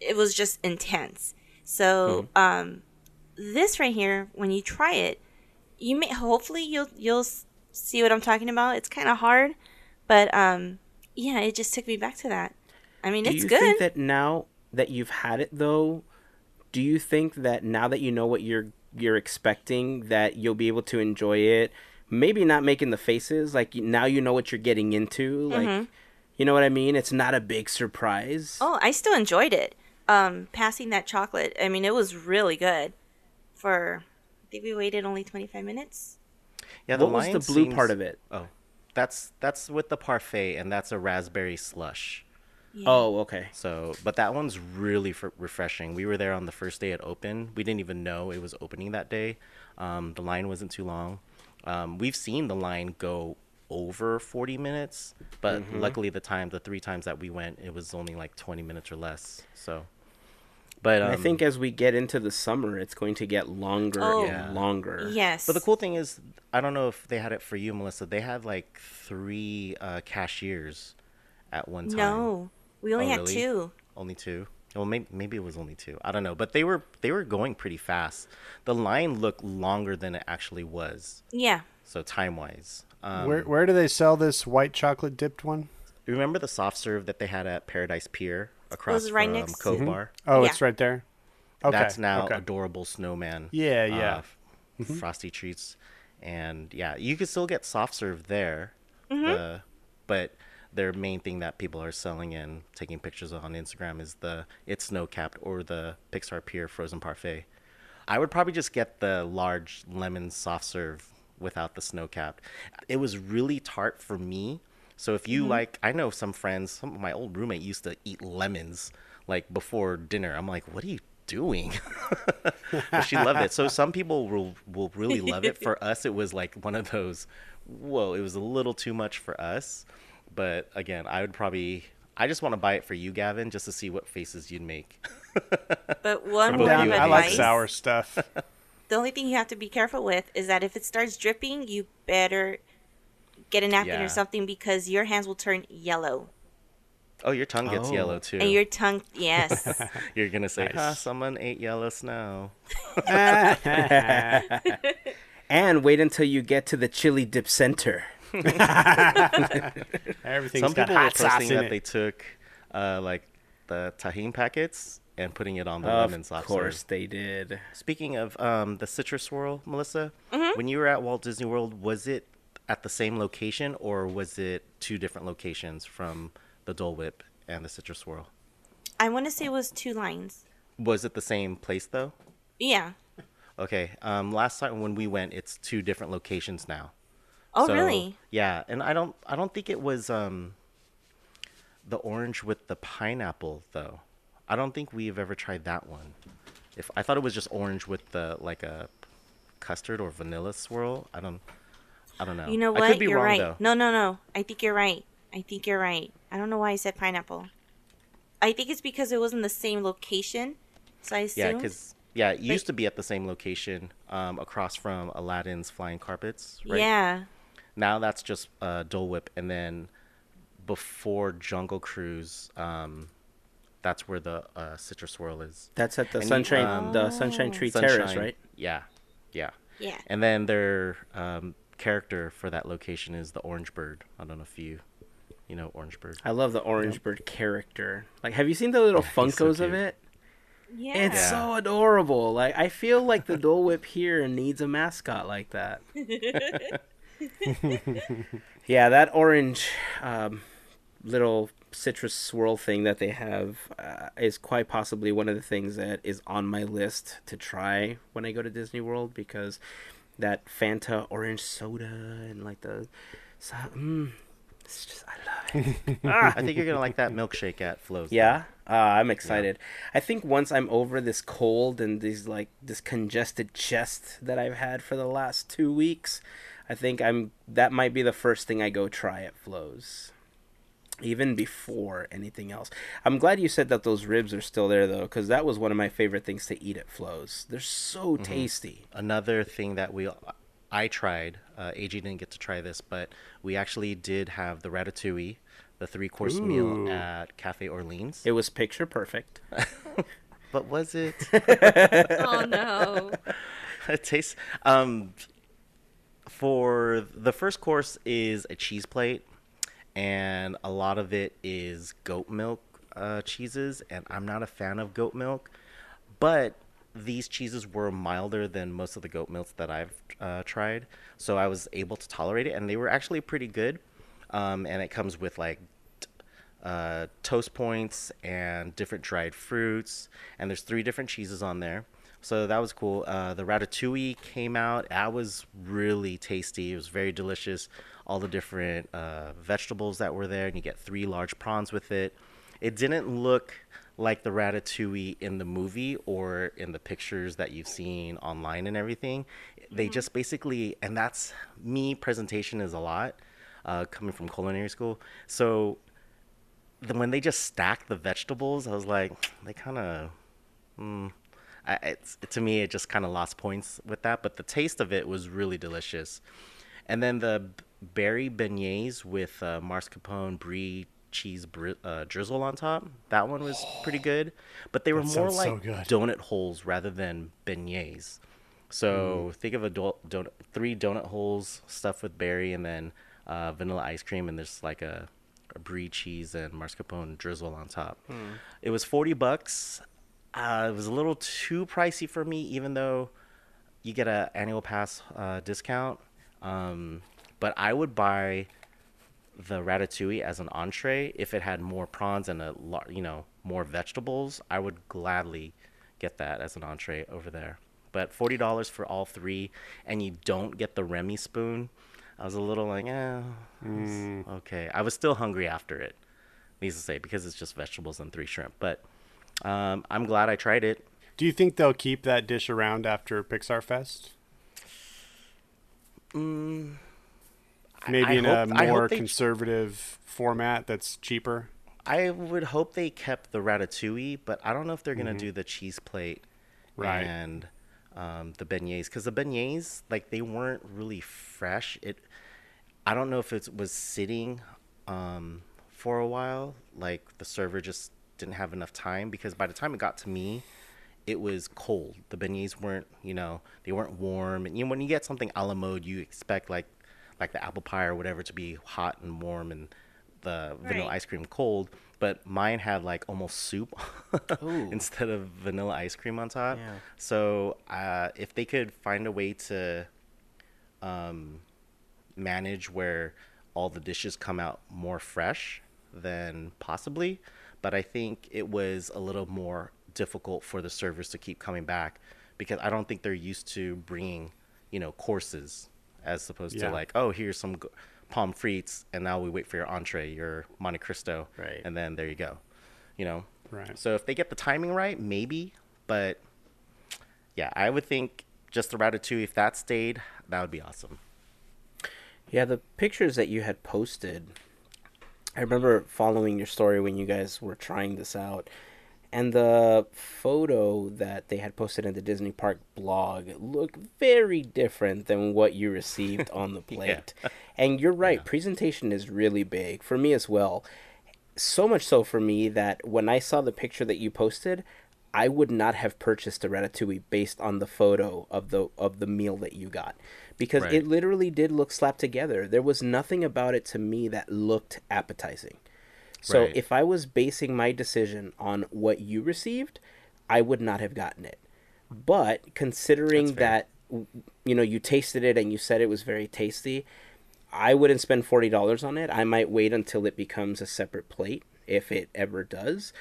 it was just intense. So um, this right here, when you try it, you may hopefully you'll you'll see what I'm talking about. It's kind of hard, but um, yeah, it just took me back to that. I mean, Do it's you good. think that now that you've had it though, do you think that now that you know what you're you're expecting that you'll be able to enjoy it? Maybe not making the faces like now you know what you're getting into, like you know what I mean? It's not a big surprise. Oh, I still enjoyed it. Um, passing that chocolate, I mean, it was really good. For I think we waited only 25 minutes. Yeah, what was the blue seems- part of it? Oh, that's that's with the parfait, and that's a raspberry slush. Oh, okay. So, but that one's really f- refreshing. We were there on the first day it opened. We didn't even know it was opening that day. Um, the line wasn't too long. Um, we've seen the line go over 40 minutes, but luckily the time, the three times that we went, it was only like 20 minutes or less. So, but um, I think as we get into the summer, it's going to get longer Oh. and Yeah. longer. Yes. But the cool thing is, I don't know if they had it for you, Melissa. They had like three uh, cashiers at one time. No, we only Oh, had really? two. Only two. Well, maybe maybe it was only two. I don't know, but they were they were going pretty fast. The line looked longer than it actually was. Yeah. So time wise, um, where where do they sell this white chocolate dipped one? remember the soft serve that they had at Paradise Pier across was right from next- Cove Bar? Oh, Yeah. it's right there. Okay. That's now okay. adorable snowman. Yeah, yeah. uh, f- Frosty treats, and yeah, you can still get soft serve there. Uh, but their main thing that people are selling and taking pictures of on Instagram is the it's snow capped or the Pixar Pier frozen parfait. I would probably just get the large lemon soft serve without the snow capped. It was really tart for me. So if you mm-hmm. like, I know some friends, some of my old roommate used to eat lemons like before dinner. I'm like, what are you doing? but she loved it. So some people will will really love it. For us, it was like one of those. Whoa! It was a little too much for us, But again, I would probably. I just want to buy it for you, Gavin, just to see what faces you'd make. But one I'm word down. of I like sour stuff. the only thing you have to be careful with is that if it starts dripping, you better get a napkin Yeah. or something because your hands will turn yellow Oh, your tongue gets Oh. yellow too. and your tongue. Yes. You're gonna say, Nice. "Ah, someone ate yellow snow." And wait until you get to the chili dip center. Everything's Some got people were hot sauce posting in that it. they took, uh, like the Tajin packets and putting it on the Of lemon soft course serve. they did. Speaking of um, the citrus swirl, Melissa, Mm-hmm. when you were at Walt Disney World, was it at the same location or was it two different locations from the Dole Whip and the citrus swirl? I want to say it was two lines. Was it the same place though? Yeah. Okay. Um, last time when we went, it's two different locations now. Oh, So, really? Yeah, and I don't I don't think it was um the orange with the pineapple though. I don't think we've ever tried that one. If I thought it was just orange with the like a custard or vanilla swirl. I don't I don't know. You know I what? could be You're wrong right. though. No, no, no. I think you're right. I think you're right. I don't know why I said pineapple. I think it's because it was in the same location. So I assume. Yeah, cuz yeah, it used to be at the same location um, across from Aladdin's Flying Carpets, right? Yeah. Now that's just uh, Dole Whip, and then before Jungle Cruise, um, that's where the uh, citrus swirl is. That's at the And you- Sunshine, um, the Sunshine Tree Terrace, right? Yeah, yeah. Yeah. And then their um, character for that location is the Orange Bird. I don't know if you, you know, Orange Bird. I love the Orange Bird character. Like, have you seen the little Yeah, he's so Funkos of it? Yeah. It's Yeah. so adorable. Like, I feel like the Dole Whip here needs a mascot like that. yeah, that orange um, little citrus swirl thing that they have uh, is quite possibly one of the things that is on my list to try when I go to Disney World because that Fanta orange soda and like the. So, mm, it's just, I love it. I think you're gonna like that milkshake at Flo's. Yeah, uh, I'm excited. I think once I'm over this cold and these like this congested chest that I've had for the last two weeks, I think I'm that might be the first thing I go try at Flo's. Even before anything else, I'm glad you said that those ribs are still there though, because that was one of my favorite things to eat at Flo's. They're so tasty. Another thing that we, I tried. Uh, AJ didn't get to try this, but we actually did have the ratatouille, the three course meal at Cafe Orleans. It was picture perfect. But was it? oh no. it tastes. Um, for the first course is a cheese plate, and a lot of it is goat milk uh, cheeses, and I'm not a fan of goat milk, but these cheeses were milder than most of the goat milks that I've uh, tried, so I was able to tolerate it, and they were actually pretty good. Um, and it comes with like uh, toast points and different dried fruits, and there's three different cheeses on there. So that was cool. Uh, the ratatouille came out. That was really tasty. It was very delicious. All the different uh, vegetables that were there, and you get three large prawns with it. It didn't look like the ratatouille in the movie or in the pictures that you've seen online and everything. They just basically, and that's me. Presentation is a lot uh, coming from culinary school. So then when they just stacked the vegetables, I was like, they kind of, mm, I, it's to me it just kind of lost points with that. But the taste of it was really delicious. And then the berry beignets with uh, mascarpone brie cheese bri- uh, drizzle on top. That one was pretty good. But they were more sounds so like donut holes rather than beignets. So think of a do- donut, three donut holes stuffed with berry and then uh, vanilla ice cream, and there's like a, a brie cheese and mascarpone drizzle on top. It was forty bucks. Uh, it was a little too pricey for me, even though you get a annual pass uh, discount. Um, but I would buy the ratatouille as an entree if it had more prawns and a lot, you know, more vegetables. I would gladly get that as an entree over there. But forty dollars for all three, and you don't get the Remy spoon. I was a little like, eh, it's okay. I was still hungry after it, needs to say, because it's just vegetables and three shrimp. But um, I'm glad I tried it. Do you think they'll keep that dish around after Pixar Fest? Maybe I in hope- a more conservative format that's cheaper. I would hope they kept the ratatouille, but I don't know if they're gonna do the cheese plate Mm-hmm. Right. and um, the beignets because the beignets like they weren't really fresh. It I don't know if it was sitting um, for a while, like the server just didn't have enough time because by the time it got to me, it was cold. The beignets weren't, you know, they weren't warm. And you know, when you get something a la mode, you expect like like the apple pie or whatever to be hot and warm and the vanilla Right. ice cream cold. But mine had like almost soup instead of vanilla ice cream on top. Yeah. So uh, if they could find a way to um, manage where all the dishes come out more fresh, then possibly. But I think it was a little more difficult for the servers to keep coming back because I don't think they're used to bringing, you know, courses as opposed Yeah. to like, oh, here's some g- pommes frites, and now we wait for your entree, your Monte Cristo, Right. and then there you go, you know. Right. So if they get the timing right, maybe. But yeah, I would think just the ratatouille. If that stayed, that would be awesome. Yeah, the pictures that you had posted, I remember following your story when you guys were trying this out. And the photo that they had posted in the Disney Park blog looked very different than what you received on the plate. And you're right, presentation is really big for me as well. So much so for me that when I saw the picture that you posted, I would not have purchased a ratatouille based on the photo of the of the meal that you got because Right. it literally did look slapped together. There was nothing about it to me that looked appetizing. So Right. if I was basing my decision on what you received, I would not have gotten it. But considering that you know you tasted it and you said it was very tasty, I wouldn't spend forty dollars on it. I might wait until it becomes a separate plate if it ever does.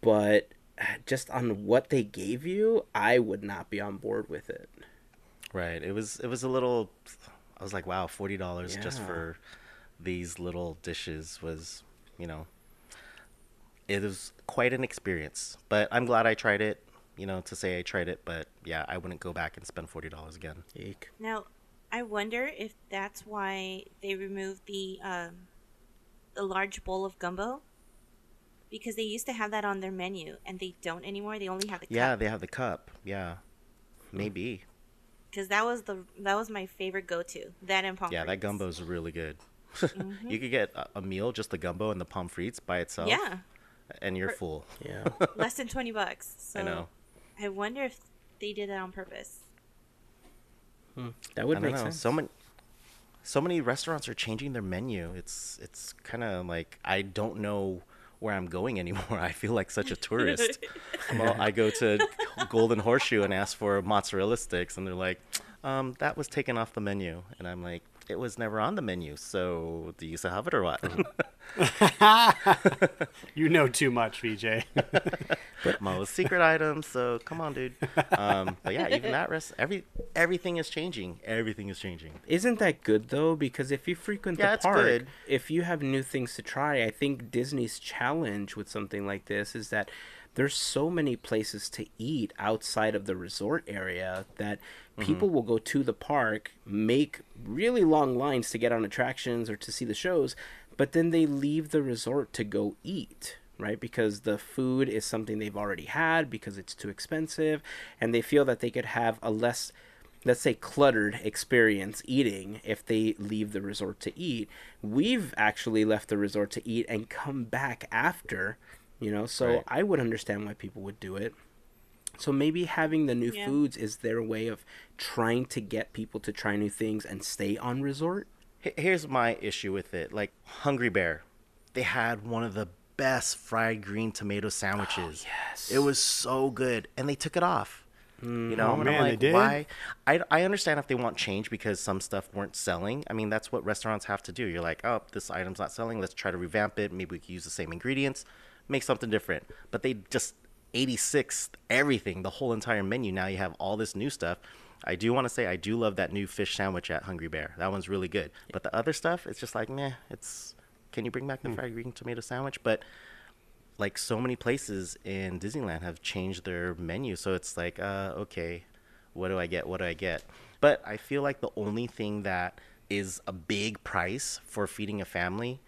But uh, just on what they gave you, I would not be on board with it. Right. It was. It was a little. I was like, wow, forty dollars just for these little dishes was, you know, it was quite an experience. But I'm glad I tried it. You know, to say I tried it, but yeah, I wouldn't go back and spend forty dollars again. Eek. Now, I wonder if that's why they removed the um, the large bowl of gumbo, because they used to have that on their menu, and they don't anymore. They only have the Yeah, they have the cup. Yeah, maybe. Because that was the that was my favorite go to. That and pommes Yeah, that frites. gumbo's really good. you mm-hmm. could get a, a meal, just the gumbo and the pommes frites by itself. Yeah, and you're full. Yeah. less than twenty bucks. So I know. I wonder if they did that on purpose. Hmm. That would I make know. sense. So many, so many restaurants are changing their menu. It's it's kind of like I don't know where I'm going anymore. I feel like such a tourist. well, I go to Golden Horseshoe and ask for mozzarella sticks, and they're like, um, "That was taken off the menu," and I'm like, "It was never on the menu. So do you still have it or what?" You know too much, VJ. But most secret items. So come on, dude. Um, but yeah, even that rest, every everything is changing. Everything is changing. Isn't that good though? Because if you frequent Yeah, the park, good. if you have new things to try, I think Disney's challenge with something like this is that there's so many places to eat outside of the resort area that Mm-hmm. people will go to the park, make really long lines to get on attractions or to see the shows, but then they leave the resort to go eat. Right, because the food is something they've already had because it's too expensive, and they feel that they could have a less let's say cluttered experience eating if they leave the resort to eat we've actually left the resort to eat and come back after you know so Right. i would understand why people would do it so maybe having the new Yeah. foods is their way of trying to get people to try new things and stay on resort Here's my issue with it. Like Hungry Bear, they had one of the best fried green tomato sandwiches. Oh, yes. It was so good, and they took it off. You know, mm-hmm. Oh, and man, I'm they like, did? why? I, I understand if they want change because some stuff weren't selling. I mean, that's what restaurants have to do. You're like, oh, this item's not selling. Let's try to revamp it. Maybe we can use the same ingredients, make something different. But they just 86 everything, the whole entire menu. Now you have all this new stuff. I do want to say I do love that new fish sandwich at Hungry Bear. That one's really good. But the other stuff, it's just like, meh. It's can you bring back the fried green tomato sandwich? But like so many places in Disneyland have changed their menu, so it's like, uh, okay, what do I get? What do I get? But I feel like the only thing that is a big price for feeding a family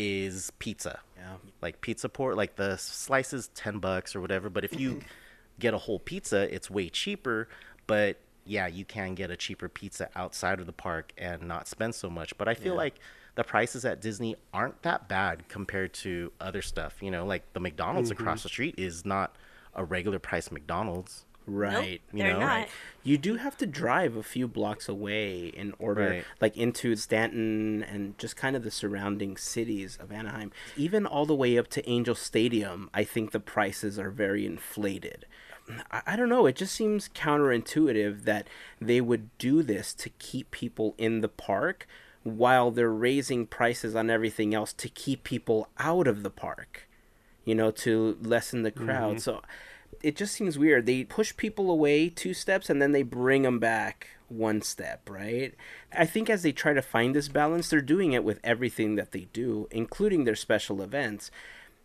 is pizza. Yeah. Like pizza port, like the slice is 10 bucks or whatever, but if you get a whole pizza, it's way cheaper, but yeah, you can get a cheaper pizza outside of the park and not spend so much. But I feel Yeah. like the prices at Disney aren't that bad compared to other stuff. You know, like the McDonald's across mm-hmm. the street is not a regular price McDonald's. Right. you know, not. You do have to drive a few blocks away in order, Right. like into Stanton and just kind of the surrounding cities of Anaheim. Even all the way up to Angel Stadium, I think the prices are very inflated. I, I don't know. It just seems counterintuitive that they would do this to keep people in the park while they're raising prices on everything else to keep people out of the park you know, to lessen the crowd. Mm-hmm. So it just seems weird. They push people away two steps and then they bring them back one step, right? I think as they try to find this balance, they're doing it with everything that they do, including their special events.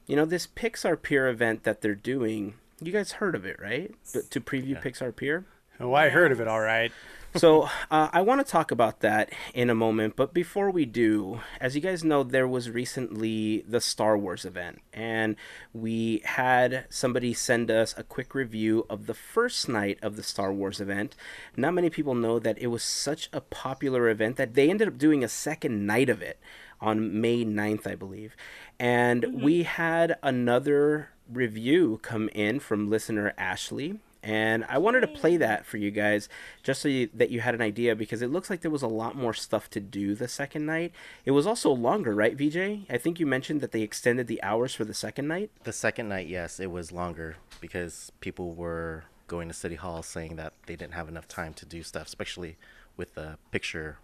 You know, this Pixar Pier event that they're doing, you guys heard of it, right? To preview Pixar Pier? Oh, I heard of it all right. So uh, I want to talk about that in a moment, but before we do, as you guys know, there was recently the Star Wars event, and we had somebody send us a quick review of the first night of the Star Wars event. Not many people know that it was such a popular event that they ended up doing a second night of it on May 9th, I believe. And we had another review come in from listener Ashley. And I wanted to play that for you guys just so you, that you had an idea because it looks like there was a lot more stuff to do the second night. It was also longer, right, VJ? I think you mentioned that they extended the hours for the second night. The second night, yes, it was longer because people were going to City Hall saying that they didn't have enough time to do stuff, especially with the picture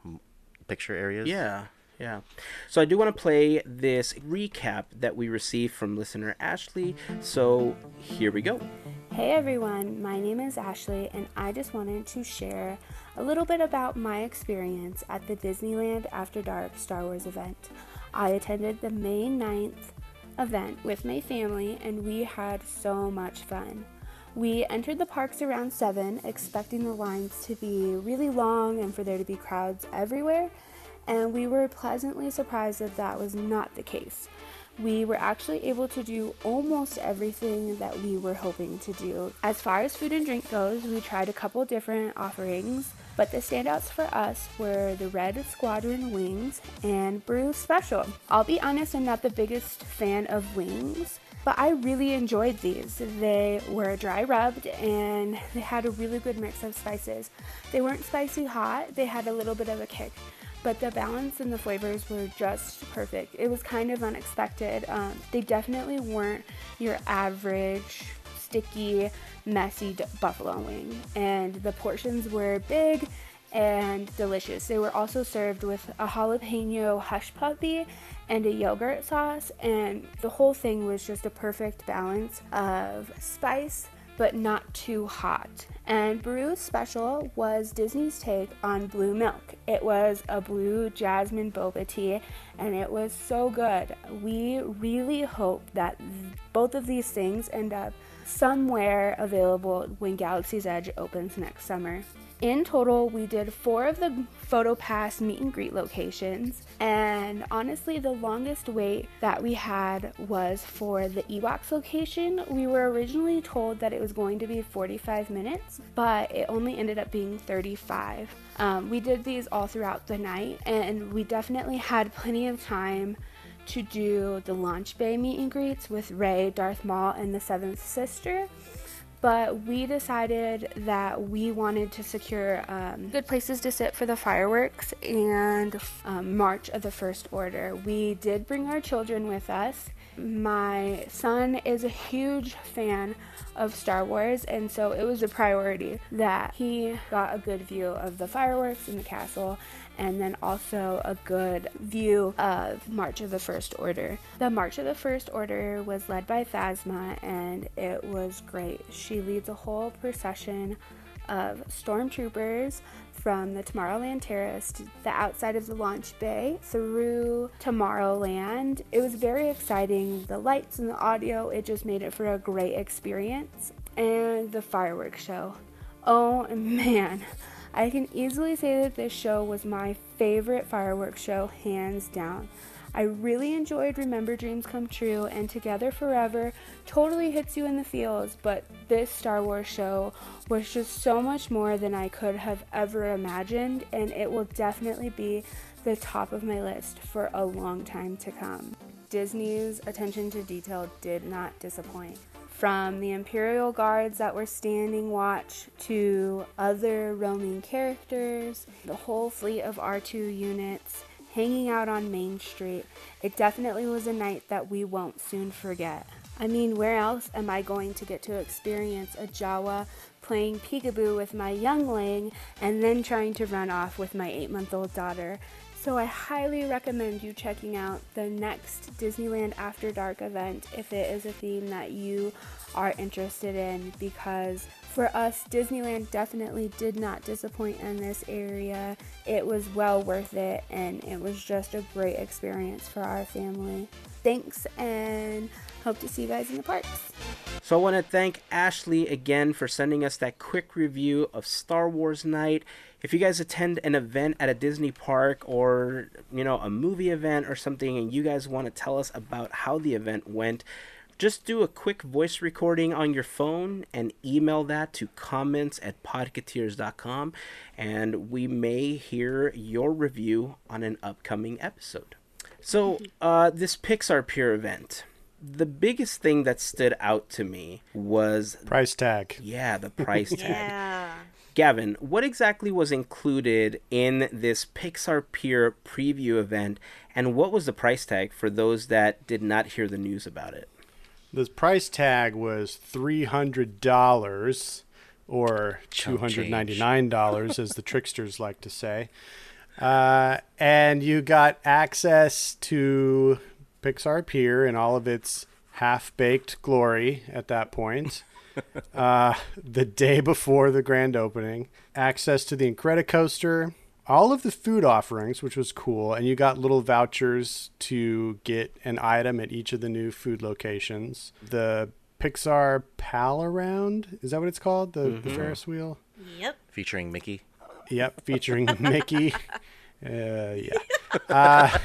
picture areas. Yeah, yeah. So I do want to play this recap that we received from listener Ashley. So here we go. Hey everyone, my name is Ashley, and I just wanted to share a little bit about my experience at the Disneyland After Dark Star Wars event. I attended the May 9th event with my family, and we had so much fun. We entered the parks around 7, expecting the lines to be really long and for there to be crowds everywhere, and we were pleasantly surprised that that was not the case we were actually able to do almost everything that we were hoping to do. As far as food and drink goes, we tried a couple different offerings, but the standouts for us were the Red Squadron wings and Brew Special. I'll be honest, I'm not the biggest fan of wings. But I really enjoyed these. They were dry rubbed and they had a really good mix of spices. They weren't spicy hot, they had a little bit of a kick but the balance and the flavors were just perfect. It was kind of unexpected. Um, they definitely weren't your average sticky, messy buffalo wing, and the portions were big and delicious. They were also served with a jalapeno hush puppy and a yogurt sauce, and the whole thing was just a perfect balance of spice but not too hot. And Brew Special was Disney's take on blue milk. It was a blue jasmine boba tea and it was so good. We really hope that both of these things end up somewhere available when Galaxy's Edge opens next summer. In total, we did four of the PhotoPass meet and greet locations, and honestly, the longest wait that we had was for the Ewoks location. We were originally told that it was going to be 45 minutes, but it only ended up being 35. Um, we did these all throughout the night, and we definitely had plenty of time to do the launch bay meet and greets with Rey, Darth Maul, and the Seventh Sister but we decided that we wanted to secure um, good places to sit for the fireworks and um, March of the First Order. We did bring our children with us. My son is a huge fan of Star Wars, and so it was a priority that he got a good view of the fireworks in the castle and then also a good view of March of the First Order. The March of the First Order was led by Phasma, and it was great. She leads a whole procession of stormtroopers from the Tomorrowland Terrace to the outside of the launch bay through Tomorrowland. It was very exciting. The lights and the audio, it just made it for a great experience. And the fireworks show. Oh man, I can easily say that this show was my favorite fireworks show, hands down. I really enjoyed Remember Dreams Come True and Together Forever totally hits you in the feels, but this Star Wars show was just so much more than I could have ever imagined, and it will definitely be the top of my list for a long time to come. Disney's attention to detail did not disappoint. From the Imperial Guards that were standing watch to other roaming characters, the whole fleet of R2 units, hanging out on Main Street. It definitely was a night that we won't soon forget. I mean, where else am I going to get to experience a Jawa playing peekaboo with my youngling and then trying to run off with my eight month old daughter? So I highly recommend you checking out the next Disneyland After Dark event if it is a theme that you are interested in because for us, Disneyland definitely did not disappoint in this area. It was well worth it and it was just a great experience for our family. Thanks and hope to see you guys in the parks. So I want to thank Ashley again for sending us that quick review of Star Wars Night. If you guys attend an event at a Disney park or, you know, a movie event or something and you guys want to tell us about how the event went, just do a quick voice recording on your phone and email that to comments at podcateers.com and we may hear your review on an upcoming episode. So, uh, this Pixar Pier event, the biggest thing that stood out to me was Price tag. yeah, the price tag. Yeah. Gavin, what exactly was included in this Pixar Pier preview event, and what was the price tag for those that did not hear the news about it? The price tag was three hundred dollars, or two Chump change. hundred ninety nine dollars, as the tricksters like to say. Uh, and you got access to Pixar Pier in all of its half baked glory at that point. uh, the day before the grand opening, access to the Incredicoaster, all of the food offerings, which was cool, and you got little vouchers to get an item at each of the new food locations. The Pixar Pal Around, is that what it's called? The, the Ferris wheel? Yep. featuring Mickey. Yep, featuring Mickey. Uh, yeah. Uh,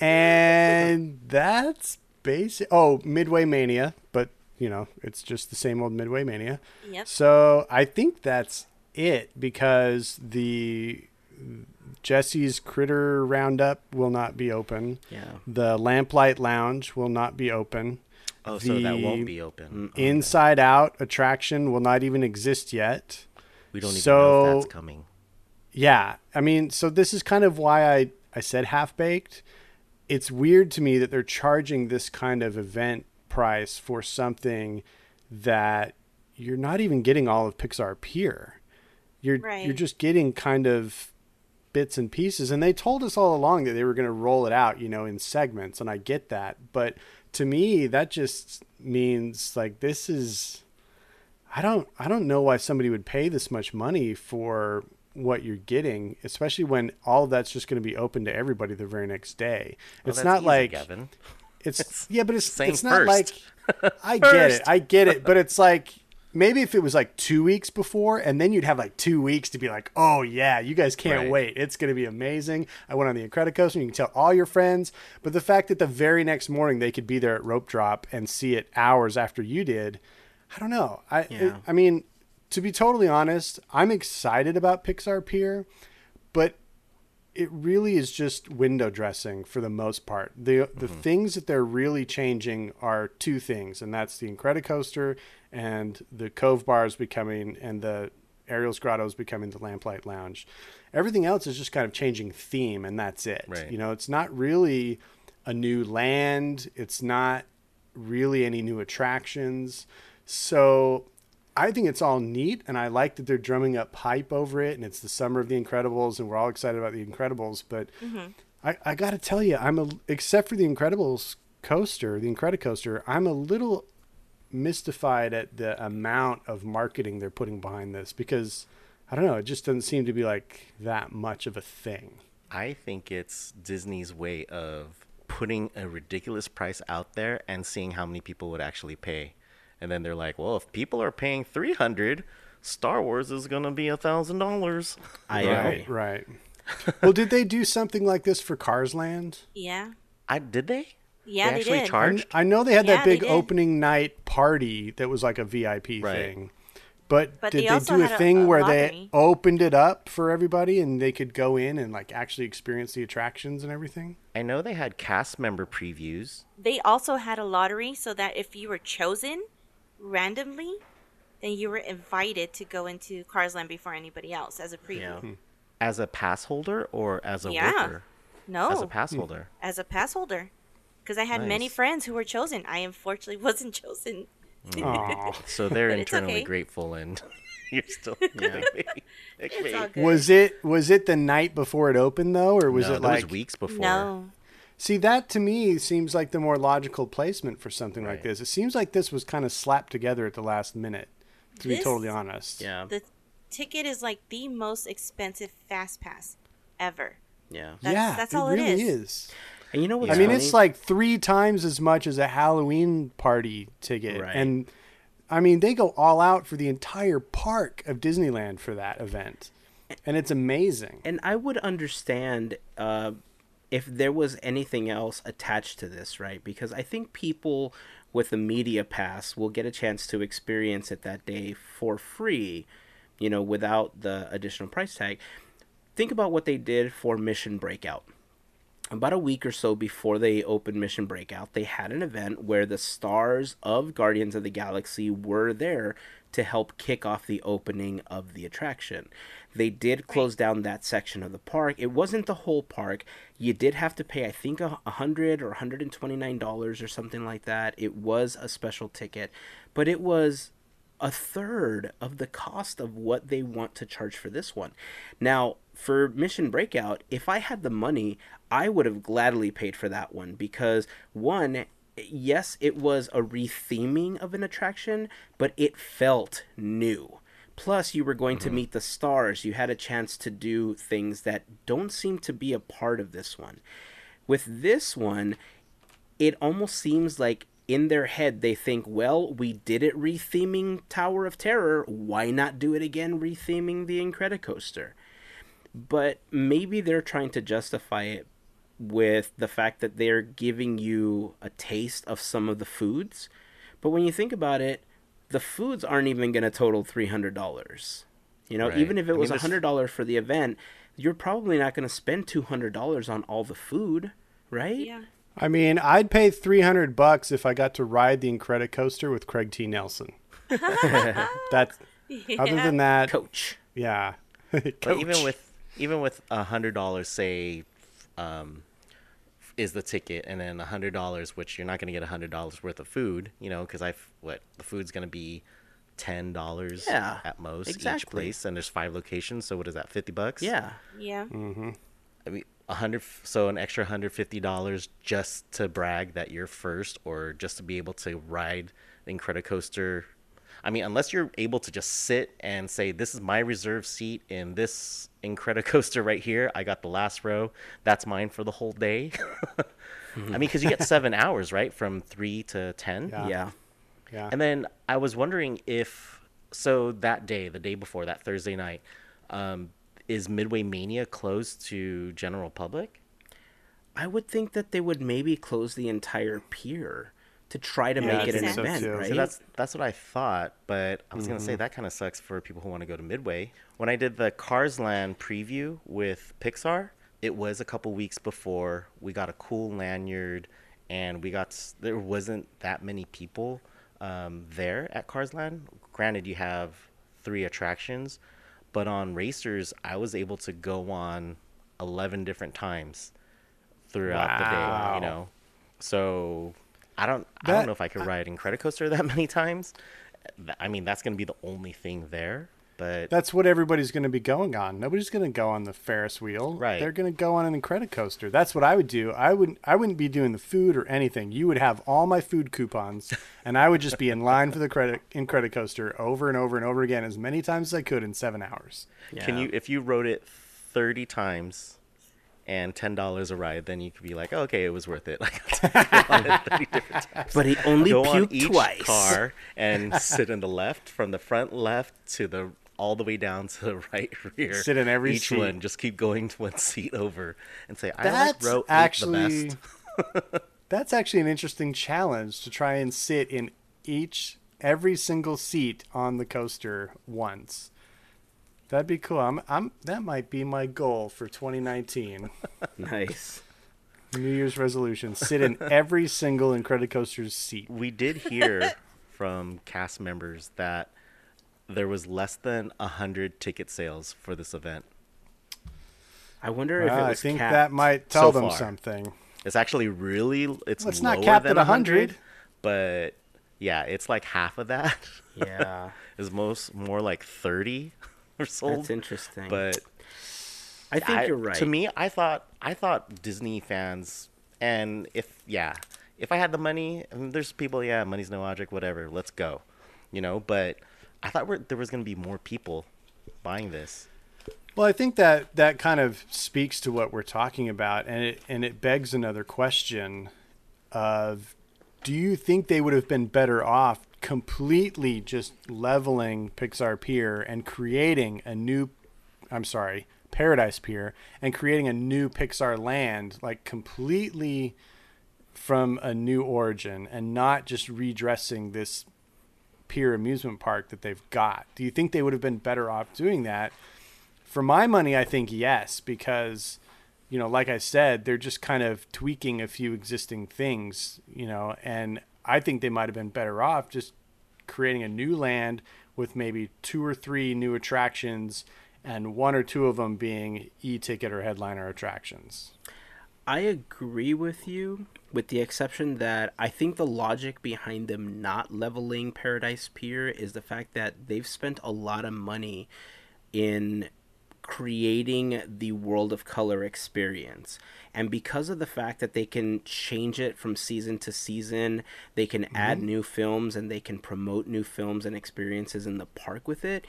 and that's basic. Oh, Midway Mania, but you know, it's just the same old Midway Mania. Yep. So I think that's it because the Jessie's Critter Roundup will not be open. Yeah. The Lamplight Lounge will not be open. Oh, so that won't be open. Mm, Inside Out attraction will not even exist yet. We don't even know so- if that's coming. Yeah, I mean, so this is kind of why I I said half baked. It's weird to me that they're charging this kind of event price for something that you're not even getting all of Pixar Pier. You're Right. you're just getting kind of bits and pieces and they told us all along that they were going to roll it out, you know, in segments and I get that, but to me that just means like this is I don't I don't know why somebody would pay this much money for what you're getting, especially when all of that's just going to be open to everybody the very next day. Well, it's not easy, like Gavin. it's yeah, but it's it's not first. like I get it. I get it, but it's like maybe if it was like 2 weeks before and then you'd have like 2 weeks to be like, "Oh yeah, you guys can't Right. wait. It's going to be amazing." I went on the Incredicoaster and you can tell all your friends, but the fact that the very next morning they could be there at rope drop and see it hours after you did, I don't know. I Yeah. I mean, to be totally honest, I'm excited about Pixar Pier, but it really is just window dressing for the most part. The the mm-hmm. things that they're really changing are two things, and that's the Incredicoaster and the Cove Bars becoming and the Ariel's Grotto is becoming the Lamplight Lounge. Everything else is just kind of changing theme, and that's it. Right. You know, it's not really a new land. It's not really any new attractions. So I think it's all neat, and I like that they're drumming up hype over it, and it's the summer of the Incredibles, and we're all excited about the Incredibles. But mm-hmm. I, I got to tell you, I'm a except for the Incredibles coaster, the Incredicoaster, I'm a little mystified at the amount of marketing they're putting behind this because I don't know, it just doesn't seem to be like that much of a thing. I think it's Disney's way of putting a ridiculous price out there and seeing how many people would actually pay. And then they're like, well, if people are paying 300, Star Wars is gonna be a thousand dollars. I agree. Right, right. well, did they do something like this for Cars Land? Yeah. I did they? Yeah, they they, actually did. I, charged. I know they had Yeah, that big opening night party that was like a VIP Right. thing. But, But did they they, do a had a- thing a where lottery. they opened it up for everybody and they could go in and like actually experience the attractions and everything? I know they had cast member previews. They also had a lottery so that if you were chosen randomly, then you were invited to go into Cars Land before anybody else as a preview. Yeah. Hmm. As a pass holder or as a Yeah. worker? No, As a pass holder. as a pass holder. Because I had many friends who were chosen. I unfortunately wasn't chosen. So they're internally okay. grateful and you're still It's all good. Was it was it the night before it opened though, or was no, it like was weeks before. No. See, that to me seems like the more logical placement for something like this. It seems like this was kind of slapped together at the last minute, to be totally honest. Yeah. The ticket is like the most expensive fast pass ever. Yeah. That's- yeah, that's it all it really is. is. And you know what's I mean, funny? it's like three times as much as a Halloween party ticket, Right. and I mean, they go all out for the entire park of Disneyland for that event, and it's amazing. and I would understand uh, if there was anything else attached to this, right? Because I think people with a media pass will get a chance to experience it that day for free, you know, without the additional price tag. Think about what they did for Mission Breakout. About a week or so before they opened Mission Breakout, they had an event where the stars of Guardians of the Galaxy were there to help kick off the opening of the attraction. They did close down that section of the park. It wasn't the whole park. You did have to pay, I think, a hundred or hundred and twenty nine dollars or something like that. It was a special ticket, but it was a third of the cost of what they want to charge for this one. Now, for Mission Breakout, if I had the money, I would have gladly paid for that one because one, yes, it was a retheming of an attraction, but it felt new. Plus, you were going to mm-hmm. meet the stars. You had a chance to do things that don't seem to be a part of this one. With this one, it almost seems like in their head they think, well, we did it retheming Tower of Terror. Why not do it again retheming the Incredicoaster? But maybe they're trying to justify it with the fact that they're giving you a taste of some of the foods. But when you think about it, the foods aren't even going to total $300. You know, Right. even if it I was this- $100 for the event, you're probably not going to spend $200 on all the food, right? Yeah. I mean, I'd pay three hundred bucks if I got to ride the Incredicoaster with Craig T. Nelson. That's other than that, Coach. yeah. But even with even with a hundred dollars, say, um, is the ticket, and then a hundred dollars, which you're not gonna get a hundred dollars worth of food, you know, because I what the food's gonna be ten dollars Yeah, at most each place, and there's five locations, so what is that, fifty bucks? Yeah. Yeah. Mm-hmm. I mean, a hundred, so an extra hundred fifty dollars just to brag that you're first, or just to be able to ride the Incredicoaster. I mean, unless you're able to just sit and say, "This is my reserve seat in this Incredicoaster right here. I got the last row. That's mine for the whole day." I mean, because you get seven hours, right, from three to ten. Yeah. Yeah. yeah. And then I was wondering if so that day, the day before that Thursday night, um, is Midway Mania closed to general public? I would think that they would maybe close the entire pier to try to Yeah, make it an think so, event, too. right? So that's that's what I thought, but I was gonna say that kind of sucks for people who want to go to Midway. When I did the Cars Land preview with Pixar, it was a couple weeks before we got a cool lanyard, and we got there wasn't that many people um, there at Cars Land. Granted, you have three attractions, but on Racers, I was able to go on eleven different times throughout the day. You know, so I don't I don't know if I could ride Incredicoaster that many times. I mean, that's going to be the only thing there. But That's what everybody's going to be going on. Nobody's going to go on the Ferris wheel. Right. They're going to go on Incredicoaster. That's what I would do. I wouldn't. I wouldn't be doing the food or anything. You would have all my food coupons, and I would just be in line for the credit Incredicoaster over and over and over again as many times as I could in seven hours. can you, if you rode it thirty times, and ten dollars a ride, then you could be like, oh, okay, it was worth it. Like, on it 30 different times. But he only Go on puked each twice. car and sit in the left, from the front left to the all the way down to the right rear. Sit in every each seat. one. Just keep going to one seat over and say, I like That's row eight actually the best. that's actually an interesting challenge to try and sit in each every single seat on the coaster once. That'd be cool. I'm, I'm that might be my goal for 2019. Nice. New Year's resolution: sit in every single Incredicoaster's seat. We did hear from cast members that there was less than a hundred ticket sales for this event. I wonder if it Well, I think capped. that might tell so them far. something. It's actually really it's Well, it's lower not capped than at 100, 100. but yeah, it's like half of that. Yeah, is most more like 30 or sold. that's interesting. But I think I- you're right. To me, I thought I thought Disney fans, and if yeah, if I had the money, and there's people, yeah, money's no object, whatever, let's go, you know. But I thought we're, there was gonna be more people buying this. Well, I think that that kind of speaks to what we're talking about, and it and it begs another question: of Do you think they would have been better off completely just leveling Pixar Pier and creating a new? I'm sorry, Paradise Pier, and creating a new Pixar Land, like completely from a new origin, and not just redressing this pier amusement park that they've got. Do you think they would have been better off doing that? For my money, I think yes, because, you know, like I said, they're just kind of tweaking a few existing things, you know, and I think they might have been better off just creating a new land with maybe two or three new attractions and one or two of them being e-ticket or headliner attractions. I agree with you, with the exception that I think the logic behind them not leveling Paradise Pier is the fact that they've spent a lot of money in creating the World of Color experience. And because of the fact that they can change it from season to season, they can mm-hmm. add new films and they can promote new films and experiences in the park with it.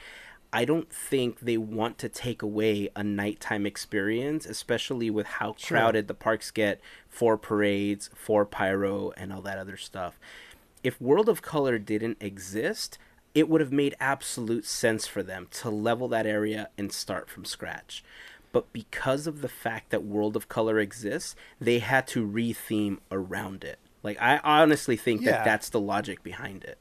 I don't think they want to take away a nighttime experience, especially with how crowded the parks get for parades, for pyro, and all that other stuff. If World of Color didn't exist, it would have made absolute sense for them to level that area and start from scratch. But because of the fact that World of Color exists, they had to re-theme around it. Like I honestly think Yeah. that that's the logic behind it.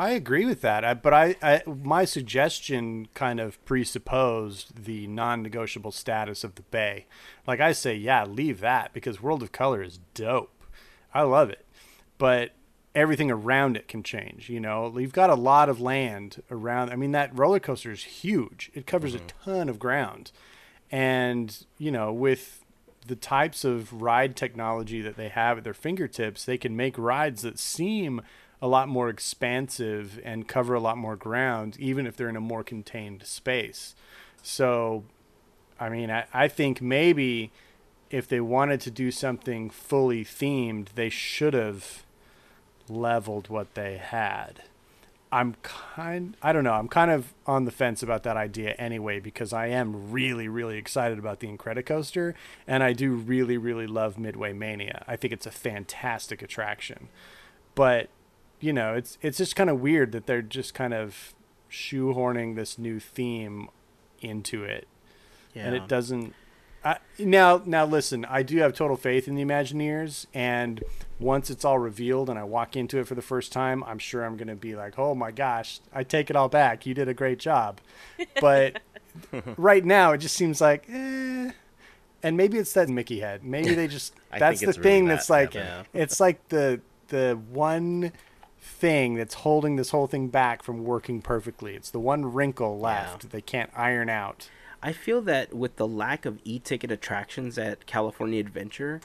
I agree with that, I, but I, I my suggestion kind of presupposed the non-negotiable status of the bay. Like I say, yeah, leave that because World of Color is dope. I love it, but everything around it can change. You know, you've got a lot of land around. I mean, that roller coaster is huge. It covers a mm-hmm. ton of ground, and you know, with the types of ride technology that they have at their fingertips, they can make rides that seem a lot more expansive and cover a lot more ground, even if they're in a more contained space. So, I mean, I, I think maybe if they wanted to do something fully themed, they should have leveled what they had. I'm kind I don't know, I'm kind of on the fence about that idea anyway because I am really really excited about the Incredicoaster and I do really really love Midway Mania. I think it's a fantastic attraction. But, you know, it's it's just kind of weird that they're just kind of shoehorning this new theme into it and it doesn't I, now now listen i do have total faith in the imagineers and once it's all revealed and i walk into it for the first time i'm sure i'm going to be like oh my gosh i take it all back. You did a great job. But right now it just seems like eh. and maybe it's that mickey head. Maybe they just that's the really thing that, that's like Evan. it's like the the one thing that's holding this whole thing back from working perfectly. It's the one wrinkle left they can't iron out I feel that with the lack of e-ticket attractions at California Adventure,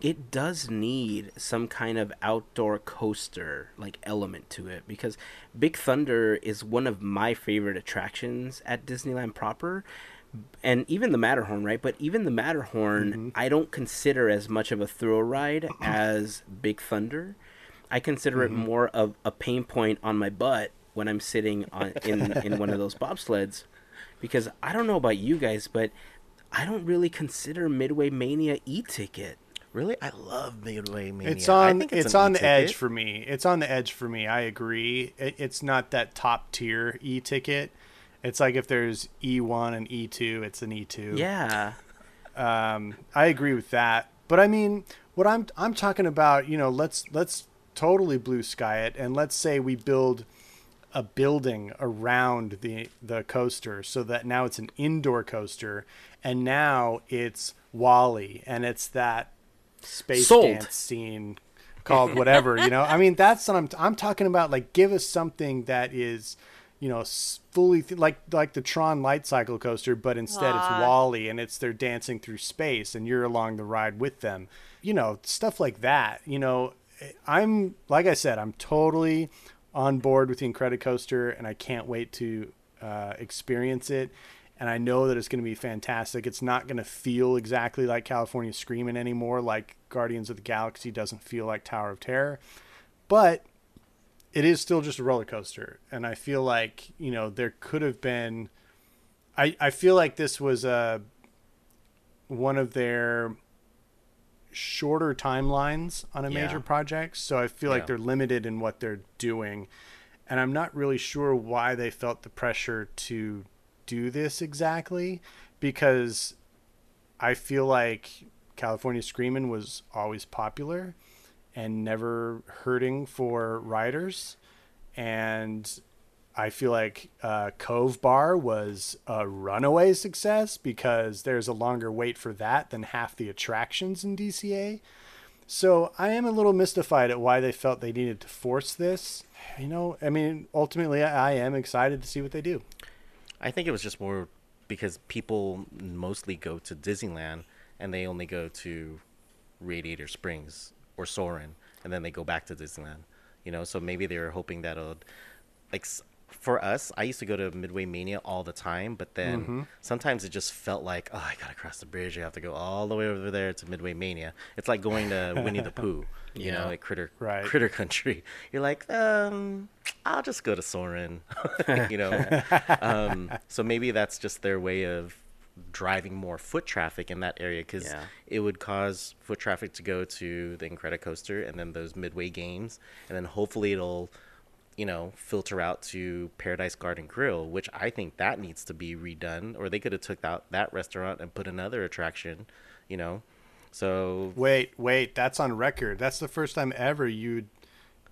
it does need some kind of outdoor coaster like element to it because Big Thunder is one of my favorite attractions at Disneyland proper. And even the Matterhorn, right? But even the Matterhorn, mm-hmm. I don't consider as much of a thrill ride as Big Thunder. I consider it mm-hmm. more of a pain point on my butt when I'm sitting on in in one of those bobsleds because I don't know about you guys, but I don't really consider Midway Mania e-ticket. Really, I love Midway Mania. It's I on think it's, an on the e-ticket. edge for me. It's on the edge for me. I agree. It, it's not that top tier e ticket. It's like if there's E1 and E2, it's an E2. Yeah. Um, I agree with that. But I mean, what I'm I'm talking about, you know, let's let's totally blue sky it, and let's say we build a building around the the coaster so that now it's an indoor coaster, and now it's WALL-E, and it's that space Sold. dance scene called whatever. you know, I mean, that's what I'm I'm talking about. Like, give us something that is. You know, fully th- like like the Tron Light Cycle coaster, but instead it's WALL-E and it's they're dancing through space and you're along the ride with them. You know, stuff like that. You know, I'm like I said, I'm totally on board with the Incredicoaster and I can't wait to uh, experience it. And I know that it's going to be fantastic. It's not going to feel exactly like California Screaming anymore, like Guardians of the Galaxy doesn't feel like Tower of Terror. But it is still just a roller coaster and i feel like you know there could have been i i feel like this was a one of their shorter timelines on a Yeah. major project so i feel like they're limited in what they're doing and i'm not really sure why they felt the pressure to do this exactly because i feel like california Screaming was always popular and never hurting for riders. And I feel like uh, Cove Bar was a runaway success because there's a longer wait for that than half the attractions in DCA. So I am a little mystified at why they felt they needed to force this. You know, I mean, ultimately, I am excited to see what they do. I think it was just more because people mostly go to Disneyland and they only go to Radiator Springs or Soarin', and then they go back to Disneyland. You know, so maybe they were hoping that it'll, like, for us, I used to go to Midway Mania all the time, but then sometimes it just felt like, oh, I gotta cross the bridge. I have to go all the way over there to Midway Mania. It's like going to Winnie the Pooh, you know, Yeah. like Critter Right. Critter Country. You're like, um, I'll just go to Soarin', you know. um, so maybe that's just their way of driving more foot traffic in that area because Yeah. it would cause foot traffic to go to the Incredicoaster and then those midway games, and then hopefully it'll, you know, filter out to Paradise Garden Grill, which I think that needs to be redone, or they could have took out that restaurant and put another attraction, you know. So Wait, wait, that's on record. That's the first time ever you'd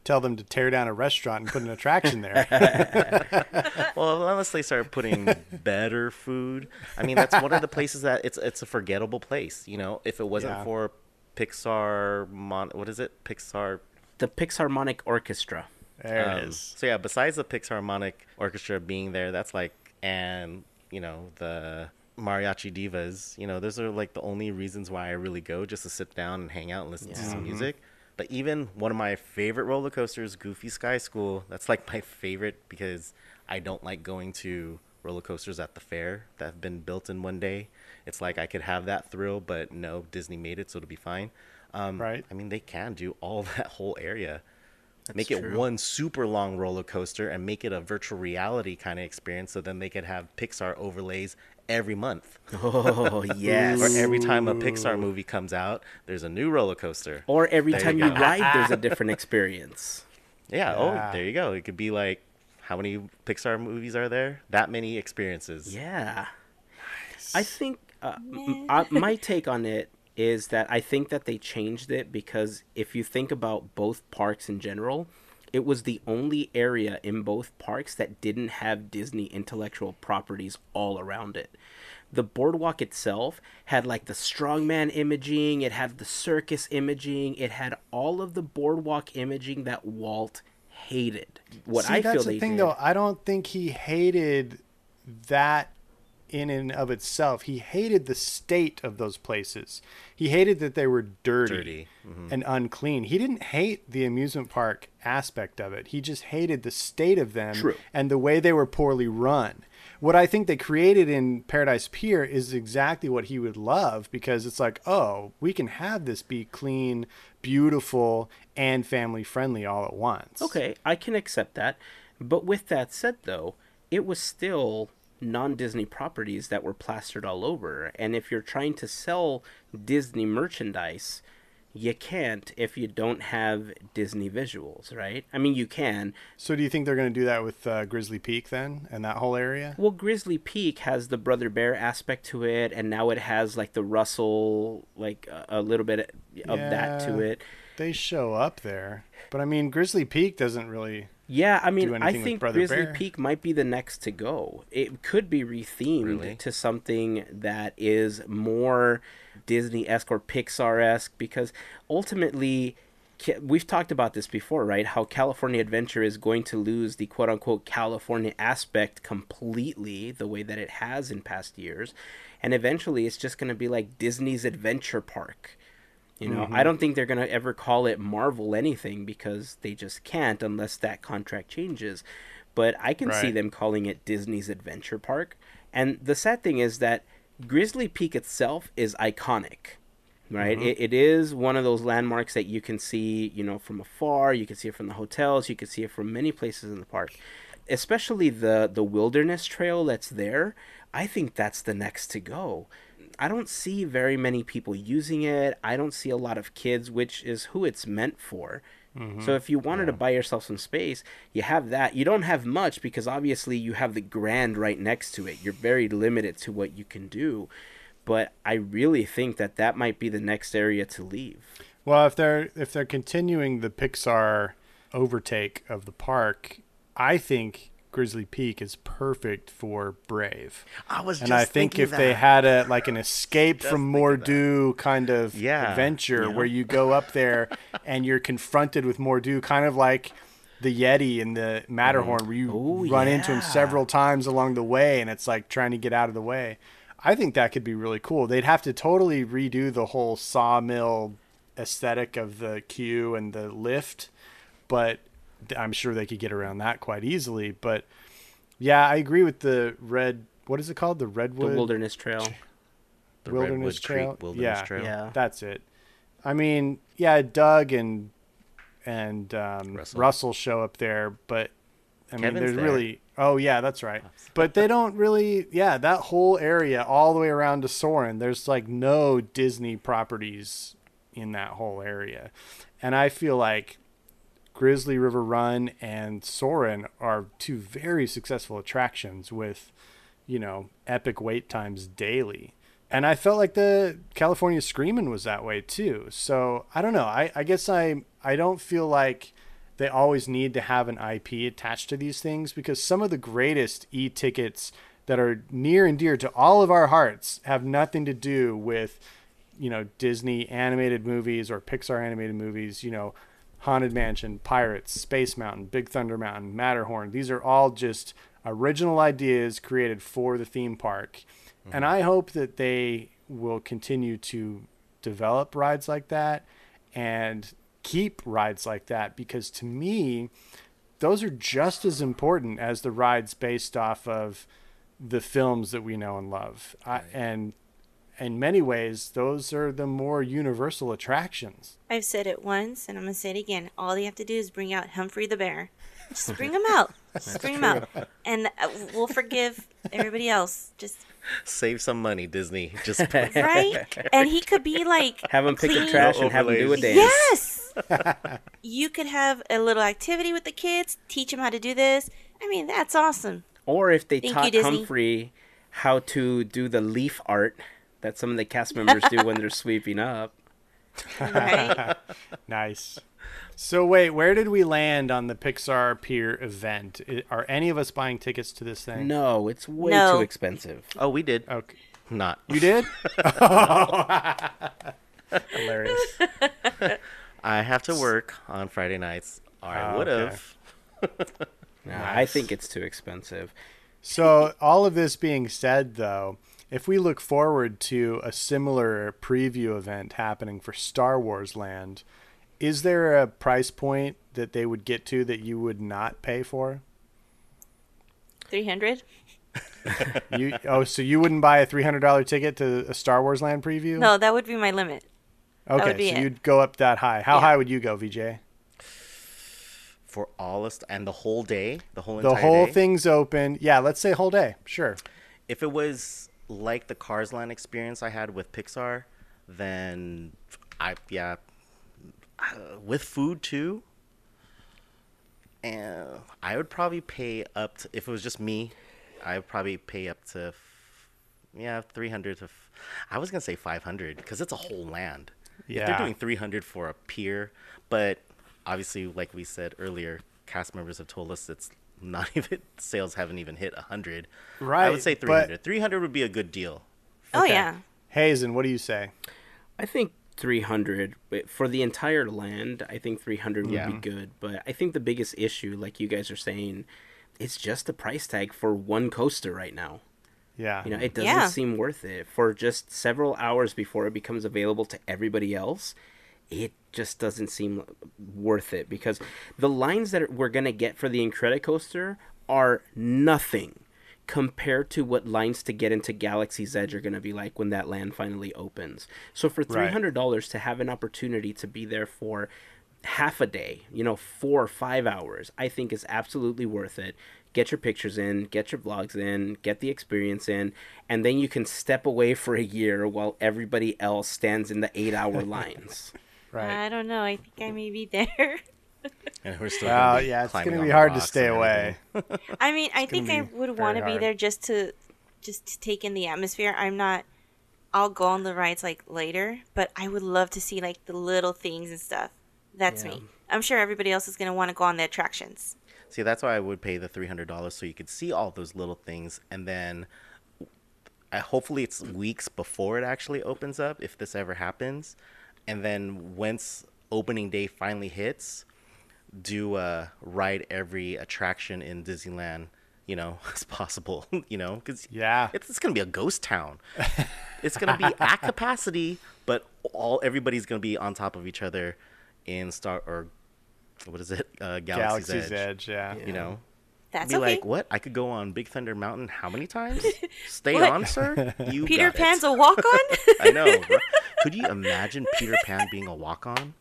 tell them to tear down a restaurant and put an attraction there. well, unless they start putting better food. I mean, that's one of the places that it's it's a forgettable place. You know, if it wasn't Yeah. for Pixar, mon- what is it? Pixar. The Pixarmonic Orchestra. There um, it is. So yeah, besides the Pixarmonic Orchestra being there, that's like, and you know the mariachi divas. You know, those are like the only reasons why I really go, just to sit down and hang out and listen to some music. But even one of my favorite roller coasters, Goofy Sky School, that's like my favorite because I don't like going to roller coasters at the fair that have been built in one day. It's like I could have that thrill, but no, Disney made it, so it'll be fine. Um, Right. I mean, they can do all that whole area. Make it true. one super long roller coaster and make it a virtual reality kind of experience so then they could have Pixar overlays every month. Oh yes. Or every time a Pixar movie comes out, there's a new roller coaster. Or every There time you, go. ride, there's a different experience. Yeah, Yeah. oh, there you go. It could be like how many Pixar movies are there? That many experiences. Yeah. I think uh, m- uh, my take on it is that I think that they changed it because if you think about both parks in general, it was the only area in both parks that didn't have Disney intellectual properties all around it. The boardwalk itself had like the strongman imaging, it had the circus imaging, it had all of the boardwalk imaging that Walt hated. What I feel they See, I that's feel the thing, did, though. I don't think he hated that in and of itself. He hated the state of those places. He hated that they were dirty, Dirty, mm-hmm. and unclean. He didn't hate the amusement park aspect of it. He just hated the state of them True. and the way they were poorly run. What I think they created in Paradise Pier is exactly what he would love because it's like, oh, we can have this be clean, beautiful, and family friendly all at once. Okay, I can accept that. But with that said, though, it was still non-Disney properties that were plastered all over. And if you're trying to sell Disney merchandise, you can't if you don't have Disney visuals, right? I mean, you can. So do you think they're going to do that with uh, Grizzly Peak then, and that whole area? Well, Grizzly Peak has the Brother Bear aspect to it, and now it has like the Russell, like a, a little bit of that to Yeah. it. They show up there, but I mean, Grizzly Peak doesn't really. Yeah, I mean, I think Grizzly Bear. Peak might be the next to go. It could be rethemed Really? to something that is more Disney esque or Pixar esque because ultimately, we've talked about this before, right? How California Adventure is going to lose the quote unquote California aspect completely, the way that it has in past years. And eventually, it's just going to be like Disney's Adventure Park. You know, Mm-hmm. I don't think they're going to ever call it Marvel anything because they just can't unless that contract changes. But I can see them calling it Disney's Adventure Park. And the sad thing is that Grizzly Peak itself is iconic, right? It, it is one of those landmarks that you can see, you know, from afar. You can see it from the hotels. You can see it from many places in the park. Especially the the wilderness trail that's there. I think that's the next to go. I don't see very many people using it. I don't see a lot of kids, which is who it's meant for. Mm-hmm. So if you wanted to buy yourself some space, you have that. You don't have much because obviously you have the Grand right next to it. You're very limited to what you can do. But I really think that that might be the next area to leave. Well, if they're if they're continuing the Pixar overtake of the park, I think Grizzly Peak is perfect for Brave. I was and I think if they had a like an escape from. Mor'du kind of Yeah, adventure yeah. where you go up there and you're confronted with Mor'du, kind of like the Yeti in the Matterhorn, where you Oh, run into him several times along the way, and it's like trying to get out of the way. I think that could be really cool. They'd have to totally redo the whole sawmill aesthetic of the queue and the lift, but I'm sure they could get around that quite easily. But yeah, I agree with the red. What is it called? The The redwood Wilderness Trail. the Wilderness Redwood Trail. Creek Wilderness yeah, Trail. Yeah. that's it. I mean, yeah, Doug and and um, Russell. Russell. show up there, but I mean, there's there. really. Oh yeah, that's right. But they don't really. Yeah, that whole area all the way around to Soarin'. There's like no Disney properties in that whole area, and I feel like Grizzly River Run and Soarin' are two very successful attractions with, you know, epic wait times daily. And I felt like the California Screaming was that way too. So I don't know. I, I guess I I don't feel like they always need to have an IP attached to these things because some of the greatest e-tickets that are near and dear to all of our hearts have nothing to do with you know Disney animated movies or Pixar animated movies, you know, Haunted Mansion, Pirates, Space Mountain, Big Thunder Mountain, Matterhorn. These are all just original ideas created for the theme park. And mm-hmm. I hope that they will continue to develop rides like that and keep rides like that because to me those are just as important as the rides based off of the films that we know and love. I, and in many ways, those are the more universal attractions. I've said it once, and I'm gonna say it again. All you have to do is bring out Humphrey the Bear. Just bring him out. Just bring him out, and uh, we'll forgive everybody else. Just Save some money, Disney. Just right, and he could be like Have them pick up clean- trash and have him do a dance. Yes. you could have a little activity with the kids. Teach them how to do this. I mean, that's awesome. Or if they Thank taught Disney. Humphrey how to do the leaf art that some of the cast members do when they're sweeping up. Right? Nice. So wait, where did we land on the Pixar Pier event? Are any of us buying tickets to this thing? No, it's way No. too expensive. oh, we did Okay. not. You did? Hilarious. I have to work on Friday nights. Or I ah, Oh, would okay. have. I think it's too expensive. So, all of this being said, though, if we look forward to a similar preview event happening for Star Wars Land, is there a price point that they would get to that you would not pay for? Three hundred. You oh, so you wouldn't buy a three hundred dollar ticket to a Star Wars Land preview? No, that would be my limit. Okay, so it. you'd go up that high. How Yeah. high would you go, AJ? for all us and the whole day, the whole The whole day? thing's open. Yeah, let's say whole day. Sure. If it was like the Cars Land experience I had with Pixar, then I yeah, uh, with food too. And I would probably pay up to if it was just me, I would probably pay up to f- yeah three hundred to. F- I was gonna say five hundred because it's a whole land. If Yeah. they're doing three hundred for a pier, but obviously, like we said earlier, cast members have told us it's not even sales haven't even hit hundred. right I would say but- 300. 300 would be a good deal. Oh Okay. yeah. Hazen, what do you say? I think 300 for the entire land. I think 300 would Yeah. be good, but I think the biggest issue, like you guys are saying, it's just the price tag for one coaster right now. Yeah. You know, it doesn't Yeah. seem worth it for just several hours before it becomes available to everybody else. It just doesn't seem worth it because the lines that we're gonna get for the Incredicoaster are nothing compared to what lines to get into Galaxy's Edge are gonna be like when that land finally opens. So for three Right. hundred dollars to have an opportunity to be there for half a day, you know, four or five hours, I think is absolutely worth it. Get your pictures in, get your vlogs in, get the experience in, and then you can step away for a year while everybody else stands in the eight hour lines. Right. I don't know. I think I may be there. And we're still Well, gonna yeah, it's gonna be hard to stay away. I mean, I think I would want to be there just to just to take in the atmosphere. I'm not. I'll go on the rides like later, but I would love to see like the little things and stuff. That's Yeah. me. I'm sure everybody else is gonna want to go on the attractions. See, that's why I would pay the $300 so you could see all those little things and then uh, hopefully it's weeks before it actually opens up if this ever happens. And then once opening day finally hits, do uh ride every attraction in Disneyland, you know, as possible, you know, cuz Yeah. it's, it's going to be a ghost town. it's going to be at capacity, but all everybody's going to be on top of each other in Star or what is it? Uh, Galaxy's, Galaxy's Edge. Edge. yeah. You know, That's be okay. like, what? I could go on Big Thunder Mountain how many times? Stay on, sir. You Peter got it. Pan's a walk on. I know. bro. Could you imagine Peter Pan being a walk-on?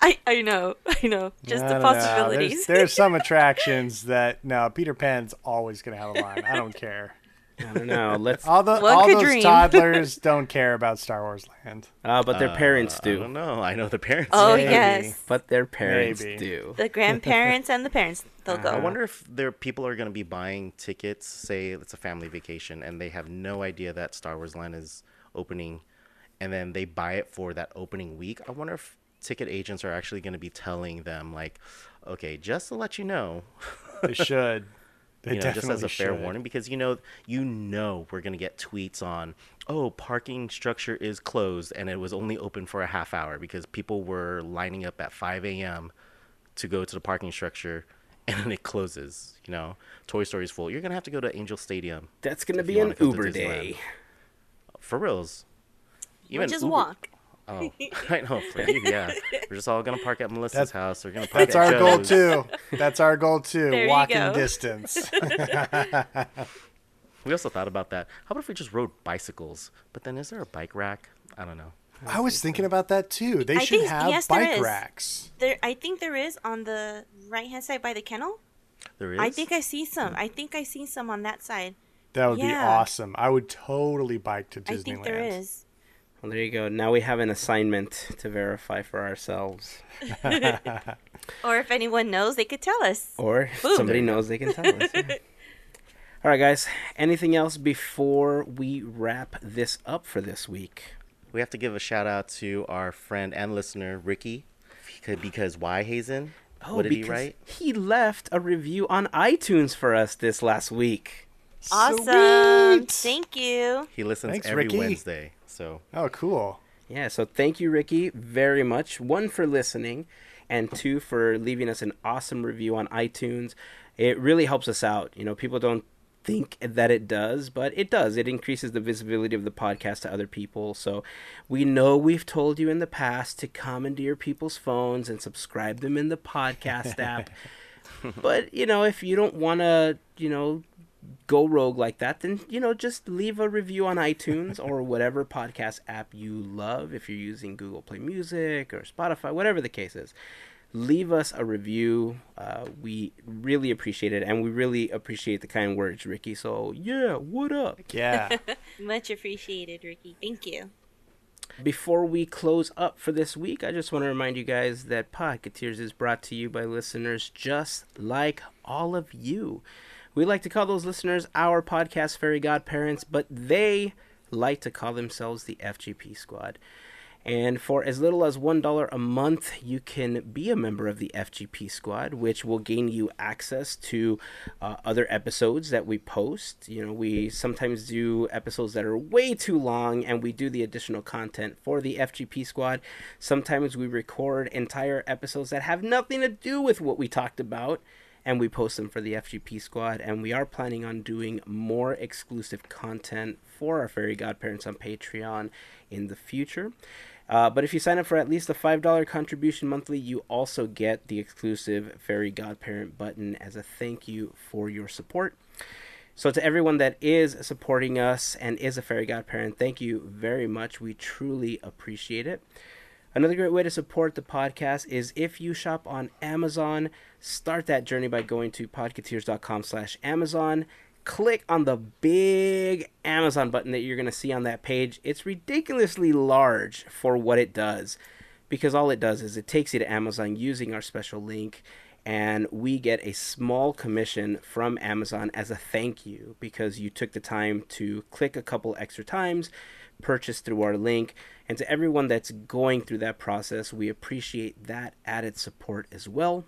I I know. I know. Just I the possibilities. There's, there's some attractions that no, Peter Pan's always gonna have a line. I don't care. I don't know. Let's, All the One all those dream. toddlers don't care about Star Wars Land. uh, but their parents I don't know. I know the parents. oh Maybe. yes, But their parents Maybe. do. the grandparents and the parents. They'll go. I wonder if there people are going to be buying tickets. Say it's a family vacation, and they have no idea that Star Wars Land is opening, and then they buy it for that opening week. I wonder if ticket agents are actually going to be telling them like, okay, just to let you know, They should. They you know, just as a fair should. warning, because you know, you know, we're gonna get tweets on, oh, parking structure is closed, and it was only open for a half hour because people were lining up at 5 a.m. to go to the parking structure, and then it closes. You know, Toy Story's full. You're gonna have to go to Angel Stadium That's going to be an wanna come to Uber day. for reals. We'll just Uber- walk. Oh, I know. For you, yeah. We're just all gonna park at Melissa's That's- house. We're gonna park That's at our goal too. That's our goal too. There you Walking go. distance. We also thought about that. How about if we just rode bicycles? But then, is there a bike rack? I don't know. I was thinking about that too. They I should think- have yes, bike is. racks. There, I think there is on the right hand side by the kennel. There is. I think I see some. I think I see some on that side. That would be awesome. I would totally bike to Disneyland. I think there is. Well, there you go. Now we have an assignment to verify for ourselves. Or if anyone knows, they could tell us. Or if Boom. somebody knows, they can tell us. yeah. All right, guys. Anything else before we wrap this up for this week? We have to give a shout out to our friend and listener Ricky, because, because why Hazen? Oh, what did he Oh, write? He left a review on iTunes for us this last week. Awesome. Sweet. Thank you. He listens Thanks, every Ricky. Wednesday. So Oh, cool. Yeah, so thank you, Ricky, very much. One for listening, and two for leaving us an awesome review on iTunes. It really helps us out. You know, people don't think that it does, but it does. It increases the visibility of the podcast to other people. So we know we've told you in the past to come into your people's phones and subscribe them in the podcast app. but, you know, if you don't want to, you know, go rogue like that, then you know just leave a review on iTunes or whatever podcast app you love. If you're using Google Play Music or Spotify, whatever the case is, leave us a review. Uh, we really appreciate it, and we really appreciate the kind words, Ricky. So, yeah, what up? Yeah. Much appreciated, Ricky. Thank you. Before we close up for this week, I just want to remind you guys that Podcateers is brought to you by listeners just like all of you. We like to call those listeners our podcast fairy godparents, but they like to call themselves the FGP Squad. And for as little as $1 a month, you can be a member of the FGP squad, which will gain you access to uh, other episodes that we post. You know, we sometimes do episodes that are way too long, and we do the additional content for the FGP squad. Sometimes we record entire episodes that have nothing to do with what we talked about and we post them for the FGP squad. And we are planning on doing more exclusive content for our fairy godparents on Patreon in the future. Uh, but if you sign up for at least a $5 contribution monthly, you also get the exclusive Fairy Godparent button as a thank you for your support. So, to everyone that is supporting us and is a Fairy Godparent, thank you very much. We truly appreciate it. Another great way to support the podcast is if you shop on Amazon, start that journey by going to podcateers.com slash Amazon click on the big Amazon button that you're going to see on that page. It's ridiculously large for what it does because all it does is it takes you to Amazon using our special link and we get a small commission from Amazon as a thank you because you took the time to click a couple extra times, purchase through our link, and to everyone that's going through that process, we appreciate that added support as well.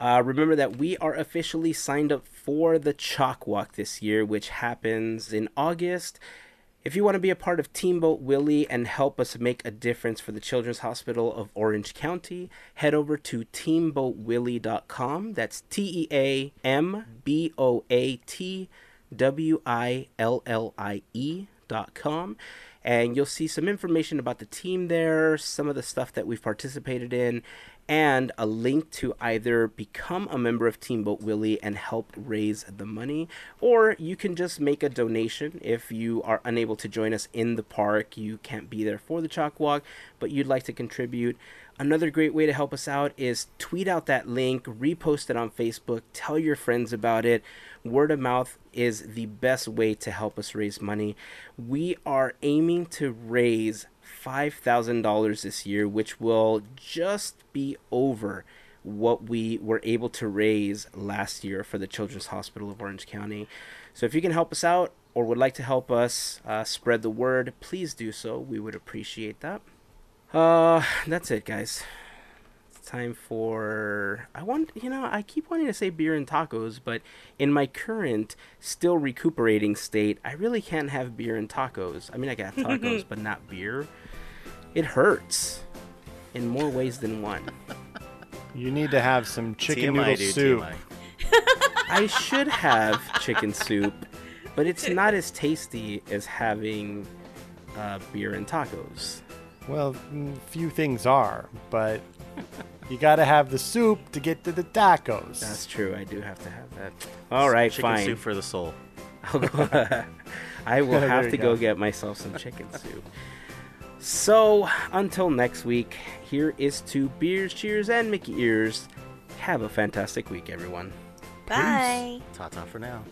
Uh, remember that we are officially signed up for the Chalk Walk this year, which happens in August. If you want to be a part of Teamboat Willie and help us make a difference for the Children's Hospital of Orange County, head over to teamboatwillie.com. That's T E A M B O A T W I L L I E.com and you'll see some information about the team there, some of the stuff that we've participated in, and a link to either become a member of Teamboat Willie and help raise the money, or you can just make a donation if you are unable to join us in the park. You can't be there for the chalk walk, but you'd like to contribute. Another great way to help us out is tweet out that link, repost it on Facebook, tell your friends about it. Word of mouth is the best way to help us raise money. We are aiming to raise $5,000 this year, which will just be over what we were able to raise last year for the Children's Hospital of Orange County. So if you can help us out or would like to help us uh, spread the word, please do so. We would appreciate that. Uh, that's it, guys. It's time for I want you know I keep wanting to say beer and tacos, but in my current still recuperating state, I really can't have beer and tacos. I mean, I can have tacos, but not beer it hurts in more ways than one. You need to have some chicken TMI, noodle dude, soup. I should have chicken soup, but it's not as tasty as having uh, beer and tacos. Well, mm, few things are, but you got to have the soup to get to the tacos. That's true. I do have to have that. All right, Chicken fine. soup for the soul. I'll go- I will have to go go. get myself some chicken soup. So, until next week, here is to beers, cheers, and Mickey ears. Have a fantastic week, everyone. Bye. Ta ta for now.